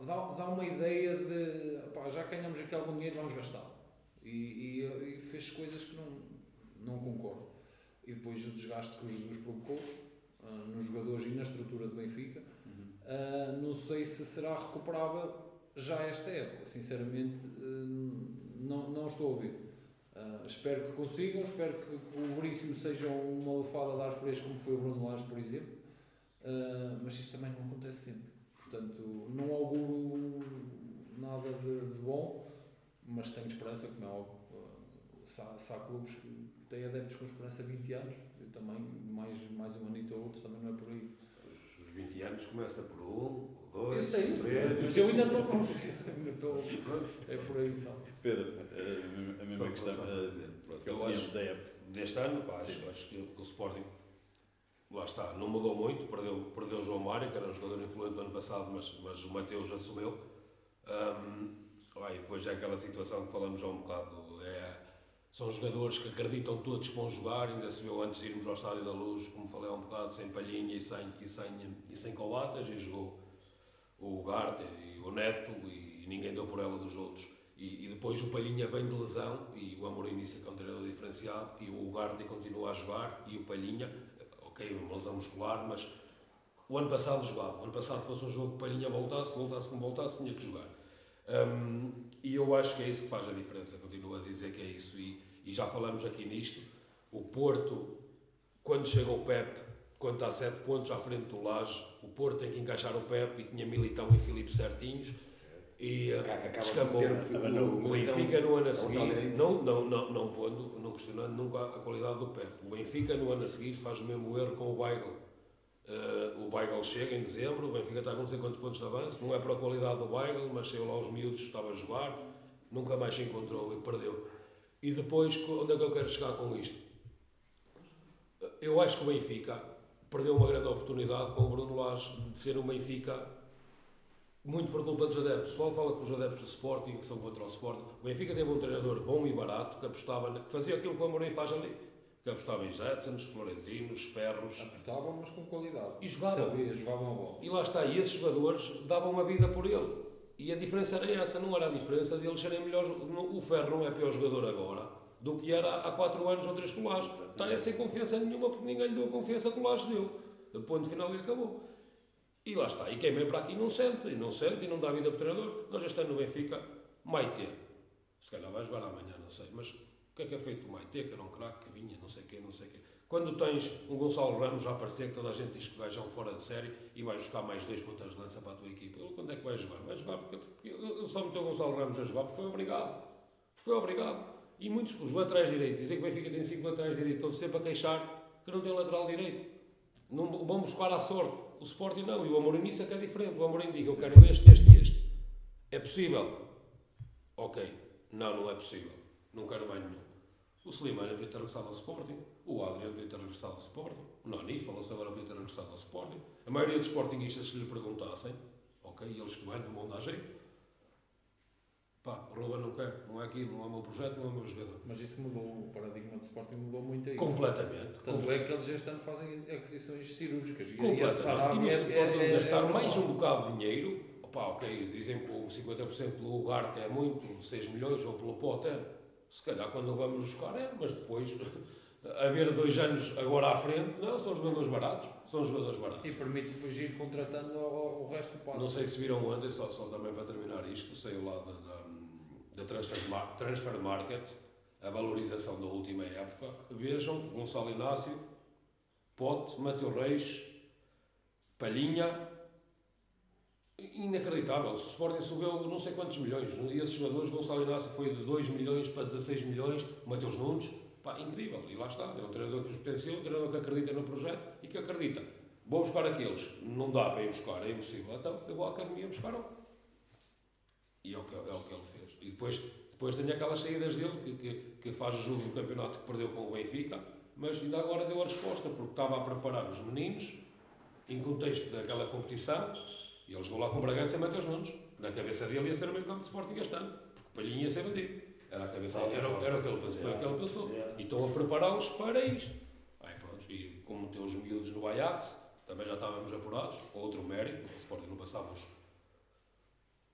Dá, dá uma ideia de pá, já ganhamos aqui algum dinheiro, vamos gastá-lo. E, e, e fez coisas que não, não concordo. E depois o desgaste que o Jesus provocou ah, nos jogadores e na estrutura do Benfica, ah, não sei se será recuperável já esta época. Sinceramente, ah, não, não estou a ver. Uh, espero que consigam, espero que o Veríssimo seja uma lufada de ar fresco como foi o Bruno Lage, por exemplo, uh, mas isso também não acontece sempre. Portanto, não auguro nada de, de bom, mas tenho esperança, como é óbvio. Uh, se, há, se há clubes que têm adeptos com esperança 20 anos, eu também, mais, mais um anito ou outro, também não é por aí. Os 20 anos começa por um, dois, eu sei, três. Mas eu ainda estou com. ainda estou. É por aí só. Pedro, a mesma Só questão. para dizer, pronto, Que é eu acho- da época. Deste ano, pá, acho, acho que o Sporting, lá está, não mudou muito, perdeu, perdeu o João Mário, que era um jogador influente do ano passado, mas, mas o Mateus assumiu. Um, ah, e depois é aquela situação que falamos já um bocado, são jogadores que acreditam todos que vão jogar, ainda se viu antes de irmos ao Estádio da Luz, como falei há um bocado, sem palhinha e sem, e sem, e sem colatas, e jogou o Garte e o Neto, e, ninguém deu por ela dos outros. E, e depois o Palhinha bem de lesão, e o Amorim disse que é um treinador diferenciado, e o Ugarte continua a jogar, e o Palhinha, ok, uma lesão muscular, mas o ano passado jogava. O ano passado, se fosse um jogo que Palhinha voltasse, voltasse como voltasse, tinha que jogar. Hum, e eu acho que é isso que faz a diferença, continuo a dizer que é isso, e, e já falamos aqui nisto. O Porto, quando chega o Pep, quando está a 7 pontos à frente do Laje, o Porto tem que encaixar o Pep e tinha Militão e Filipe certinhos. E uh, Acaba de descambou. o- o- O o- Benfica no ano a então, seguir, não, não, não, não pondo, não questionando nunca a qualidade do Pep. O Benfica no ano a seguir faz o mesmo erro com o Weigl. Uh, o Weigl chega em dezembro, o Benfica está com não sei quantos pontos de avanço, não é para a qualidade do Weigl, mas saiu lá aos miúdos, estava a jogar, nunca mais se encontrou e perdeu. E depois, onde é que eu quero chegar com isto? Eu acho que o Benfica perdeu uma grande oportunidade com o Bruno Lage de ser um Benfica muito por culpa dos adeptos. O pessoal fala que os adeptos do Sporting que são contra o Sporting. O Benfica teve um treinador bom e barato que apostava, que fazia aquilo que o Amorim faz ali. Que apostava em Jetsons, Florentinos, Ferros. Apostavam, mas com qualidade. E jogavam. Sabia, jogavam a bola. E lá está, e esses jogadores davam a vida por ele. E a diferença era essa, não era a diferença de eles serem melhores. O Ferro não é pior jogador agora do que era há 4 anos ou 3 colares. Está sem confiança nenhuma porque ninguém lhe deu a confiança que o Lages deu. O ponto final e acabou. E lá está. E quem vem para aqui não sente, e não sente, e não dá vida para o treinador. Nós este ano no Benfica, Maite. Se calhar vai jogar amanhã, não sei. Mas que é que é feito o Maite, que era um craque, que vinha, não sei o quê, não sei o quê. Quando tens um Gonçalo Ramos a aparecer, que toda a gente diz que gajo é um fora de série e vai buscar mais dois pontas de lança para a tua equipa. Ele quando é que vai jogar? Vai jogar porque, porque ele só meteu o Gonçalo Ramos a jogar porque foi obrigado. Foi obrigado. E muitos, os laterais direitos, dizem que o Benfica tem cinco laterais direitos, estão sempre a queixar que não tem lateral direito. Não vão buscar à sorte. O Sporting não. E o Amorim isso é que é diferente. O Amorim diga, eu quero este, este e este. É possível? Ok. Não, não é possível. Não quero mais nenhum. O Slimani podia ter regressado ao Sporting. O Adriano podia ter regressado ao Sporting. O Nani falou-se agora podia ter regressado ao Sporting. A maioria dos Sportingistas, se lhe perguntassem, ok, e eles que ganham, vão dar jeito. Pá, o Ruben não quer. Não é aquilo, não é o meu projeto, não é o meu jogador. Mas isso mudou, o paradigma do Sporting mudou muito aí. Completamente. Tanto é que eles este ano fazem aquisições cirúrgicas. E- E, de Completamente. E não é- se importam é- de é- gastar é mais um bocado de dinheiro. Opa, ok, dizem que o 50% pelo lugar que é muito, 6 milhões, ou pelo pote é. Se calhar quando vamos buscar é, mas depois, haver dois anos agora à frente, não, são jogadores baratos. São jogadores baratos. E permite depois ir contratando o, o resto do passo. Não sei se viram ontem, só, só também para terminar isto, saiu lá da, da, da transfer, transfer Market, a valorização da última época. Vejam, Gonçalo Inácio, Pote, Mateu Reis, Palhinha, inacreditável. O Sporting subiu não sei quantos milhões. E esses jogadores, Gonçalo Inácio foi de 2 milhões para 16 milhões, Mateus Nunes, pá, incrível. E lá está, é um treinador que os potenciou, um treinador que acredita no projeto e que acredita. Vou buscar aqueles, não dá para ir buscar, é impossível. Então eu vou à academia buscar um. E é o que, é o que ele fez. E depois, depois tem aquelas saídas dele que, que, que faz o jogo do campeonato que perdeu com o Benfica, mas ainda agora deu a resposta, porque estava a preparar os meninos em contexto daquela competição e ele jogou lá com o Bragança e Matheus Nunes. Na cabeça dele ia ser o meio campo de Sporting este ano, porque Palhinha ia ser bandido. Era, a cabeça, era, era o que ele pensou, foi o que ele pensou. E estão a prepará-los para isto. Aí, pronto, e como meteu os miúdos no Ajax, também já estávamos apurados, outro mérito, o Sporting não passávamos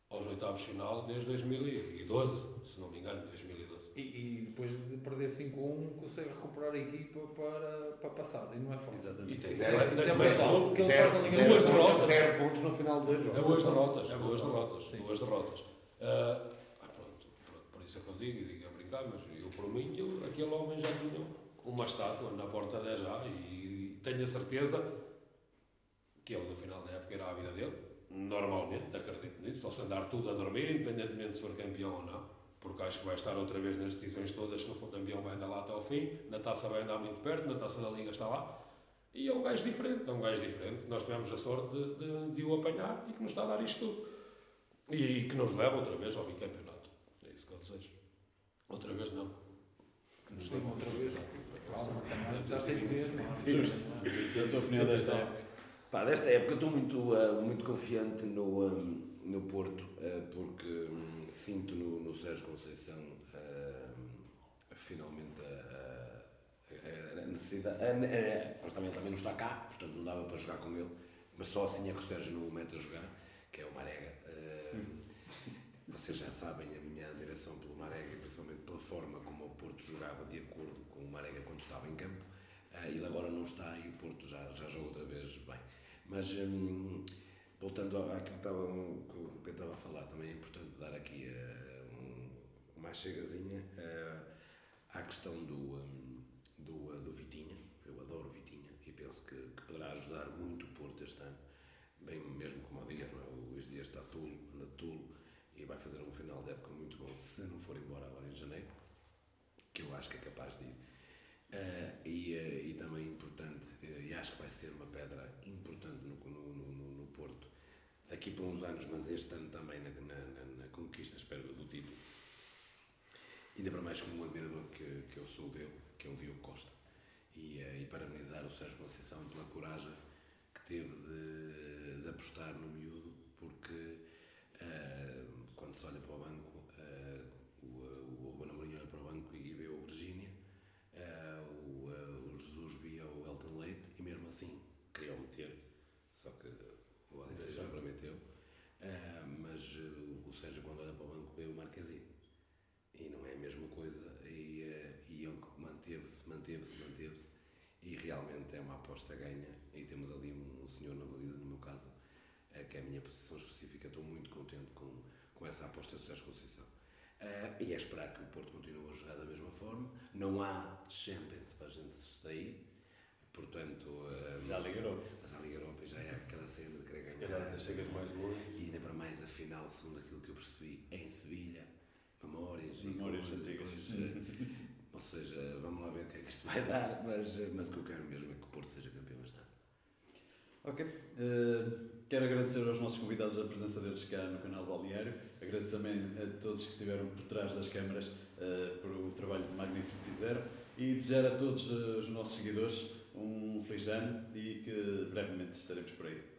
aos oitavos de final desde 2012, se não me engano, 2012. E, e depois de perder 5-1, consegue recuperar a equipa para, para passar. E não é fácil. E Exatamente. tem Isso é- isso é porque ele Zero- faz na Liga duas derrotas. Zero pontos no final de dois jogos. Duas derrotas, É duas derrotas, Sim. duas derrotas. Ah, ah, pronto, pronto, por isso é que eu digo, e digo a brincar, mas eu, por mim, eu, aquele homem já tinha uma estátua na porta da já e tenho a certeza que ele, no final da época, era a vida dele. Normalmente, acredito nisso, só se andar tudo a dormir, independentemente se for campeão ou não, porque acho que vai estar outra vez nas decisões todas. Se não for campeão, vai andar lá até ao fim. Na taça, vai andar muito perto, na taça da Liga está lá. E é um gajo diferente, é um gajo diferente. Nós tivemos a sorte de, de, de o apanhar e que nos está a dar isto tudo. E que nos leva outra vez ao bicampeonato. É isso que eu desejo. Outra vez não. Que nos leva outra vez. Já tem que ver. Justo. E a tua opinião desta época? Pá, desta época estou muito, uh, muito confiante no, um, no Porto, uh, porque um, sinto no, no Sérgio Conceição uh, finalmente a, a, a necessidade. A, a, também, também não está cá, portanto não dava para jogar com ele, mas só assim é que o Sérgio não o mete a jogar, que é o Marega. vocês já sabem a minha admiração pelo Marega principalmente pela forma como o Porto jogava de acordo com o Marega quando estava em campo. ele agora não está e o Porto já, já joga outra vez bem. Mas hum, voltando àquilo que, que o Pedro estava a falar, também é importante dar aqui uh, um, chegazinha uh, à questão do, um, do, uh, do Vitinha. Eu adoro o Vitinha e penso que, que, poderá ajudar muito o Porto este ano. Bem, mesmo como o Dias, é? o Luís Dias está tulo, anda tulo e vai fazer um final de época muito bom se não for embora agora em janeiro, que eu acho que é capaz de ir. Uh, e, uh, e, também importante, uh, e acho que vai ser uma pedra importante no, no, no, no, Porto daqui por uns anos, mas este ano também na, na, na, na conquista, espero, do título. Ainda para mais como um admirador que, que eu sou dele, que é o Diogo Costa. E, e parabenizar o Sérgio Conceição pela coragem que teve de, de apostar no miúdo, porque quando se olha para o banco, o, o Ruben Amorim olha para o banco e vê o Virgínia Uh, o, uh, o, Jesus via o Elton Leite e mesmo assim queriam meter, só que o Odisseia já prometeu. Uh, mas o Sérgio, quando olha para o banco, vê o Marquesi e não é a mesma coisa. E, e ele manteve-se, manteve-se. E realmente é uma aposta ganha. E temos ali um, um senhor na baliza, no meu caso, que é a minha posição específica. Estou muito contente com, com essa aposta do Sérgio Conceição. Uh, e é esperar que o Porto continue a jogar da mesma forma. Não há Champions para a gente se sair, portanto. Uh, já a Liga Europa. Mas a Liga Europa já é aquela cena de querer ganhar. Se calhar chegas mais longe. E ainda para mais a final, segundo aquilo que eu percebi, em Sevilha, memórias, memórias e depois, uh, Ou seja, vamos lá ver o que é que isto vai dar, mas, mas o que eu quero mesmo é que o Porto seja campeão este ano. Ok. Uh, quero agradecer aos nossos convidados a presença deles cá no canal Balneário. Agradeço também a todos que estiveram por trás das câmaras uh, por o trabalho magnífico que fizeram e desejar a todos os nossos seguidores um feliz ano e que brevemente estaremos por aí.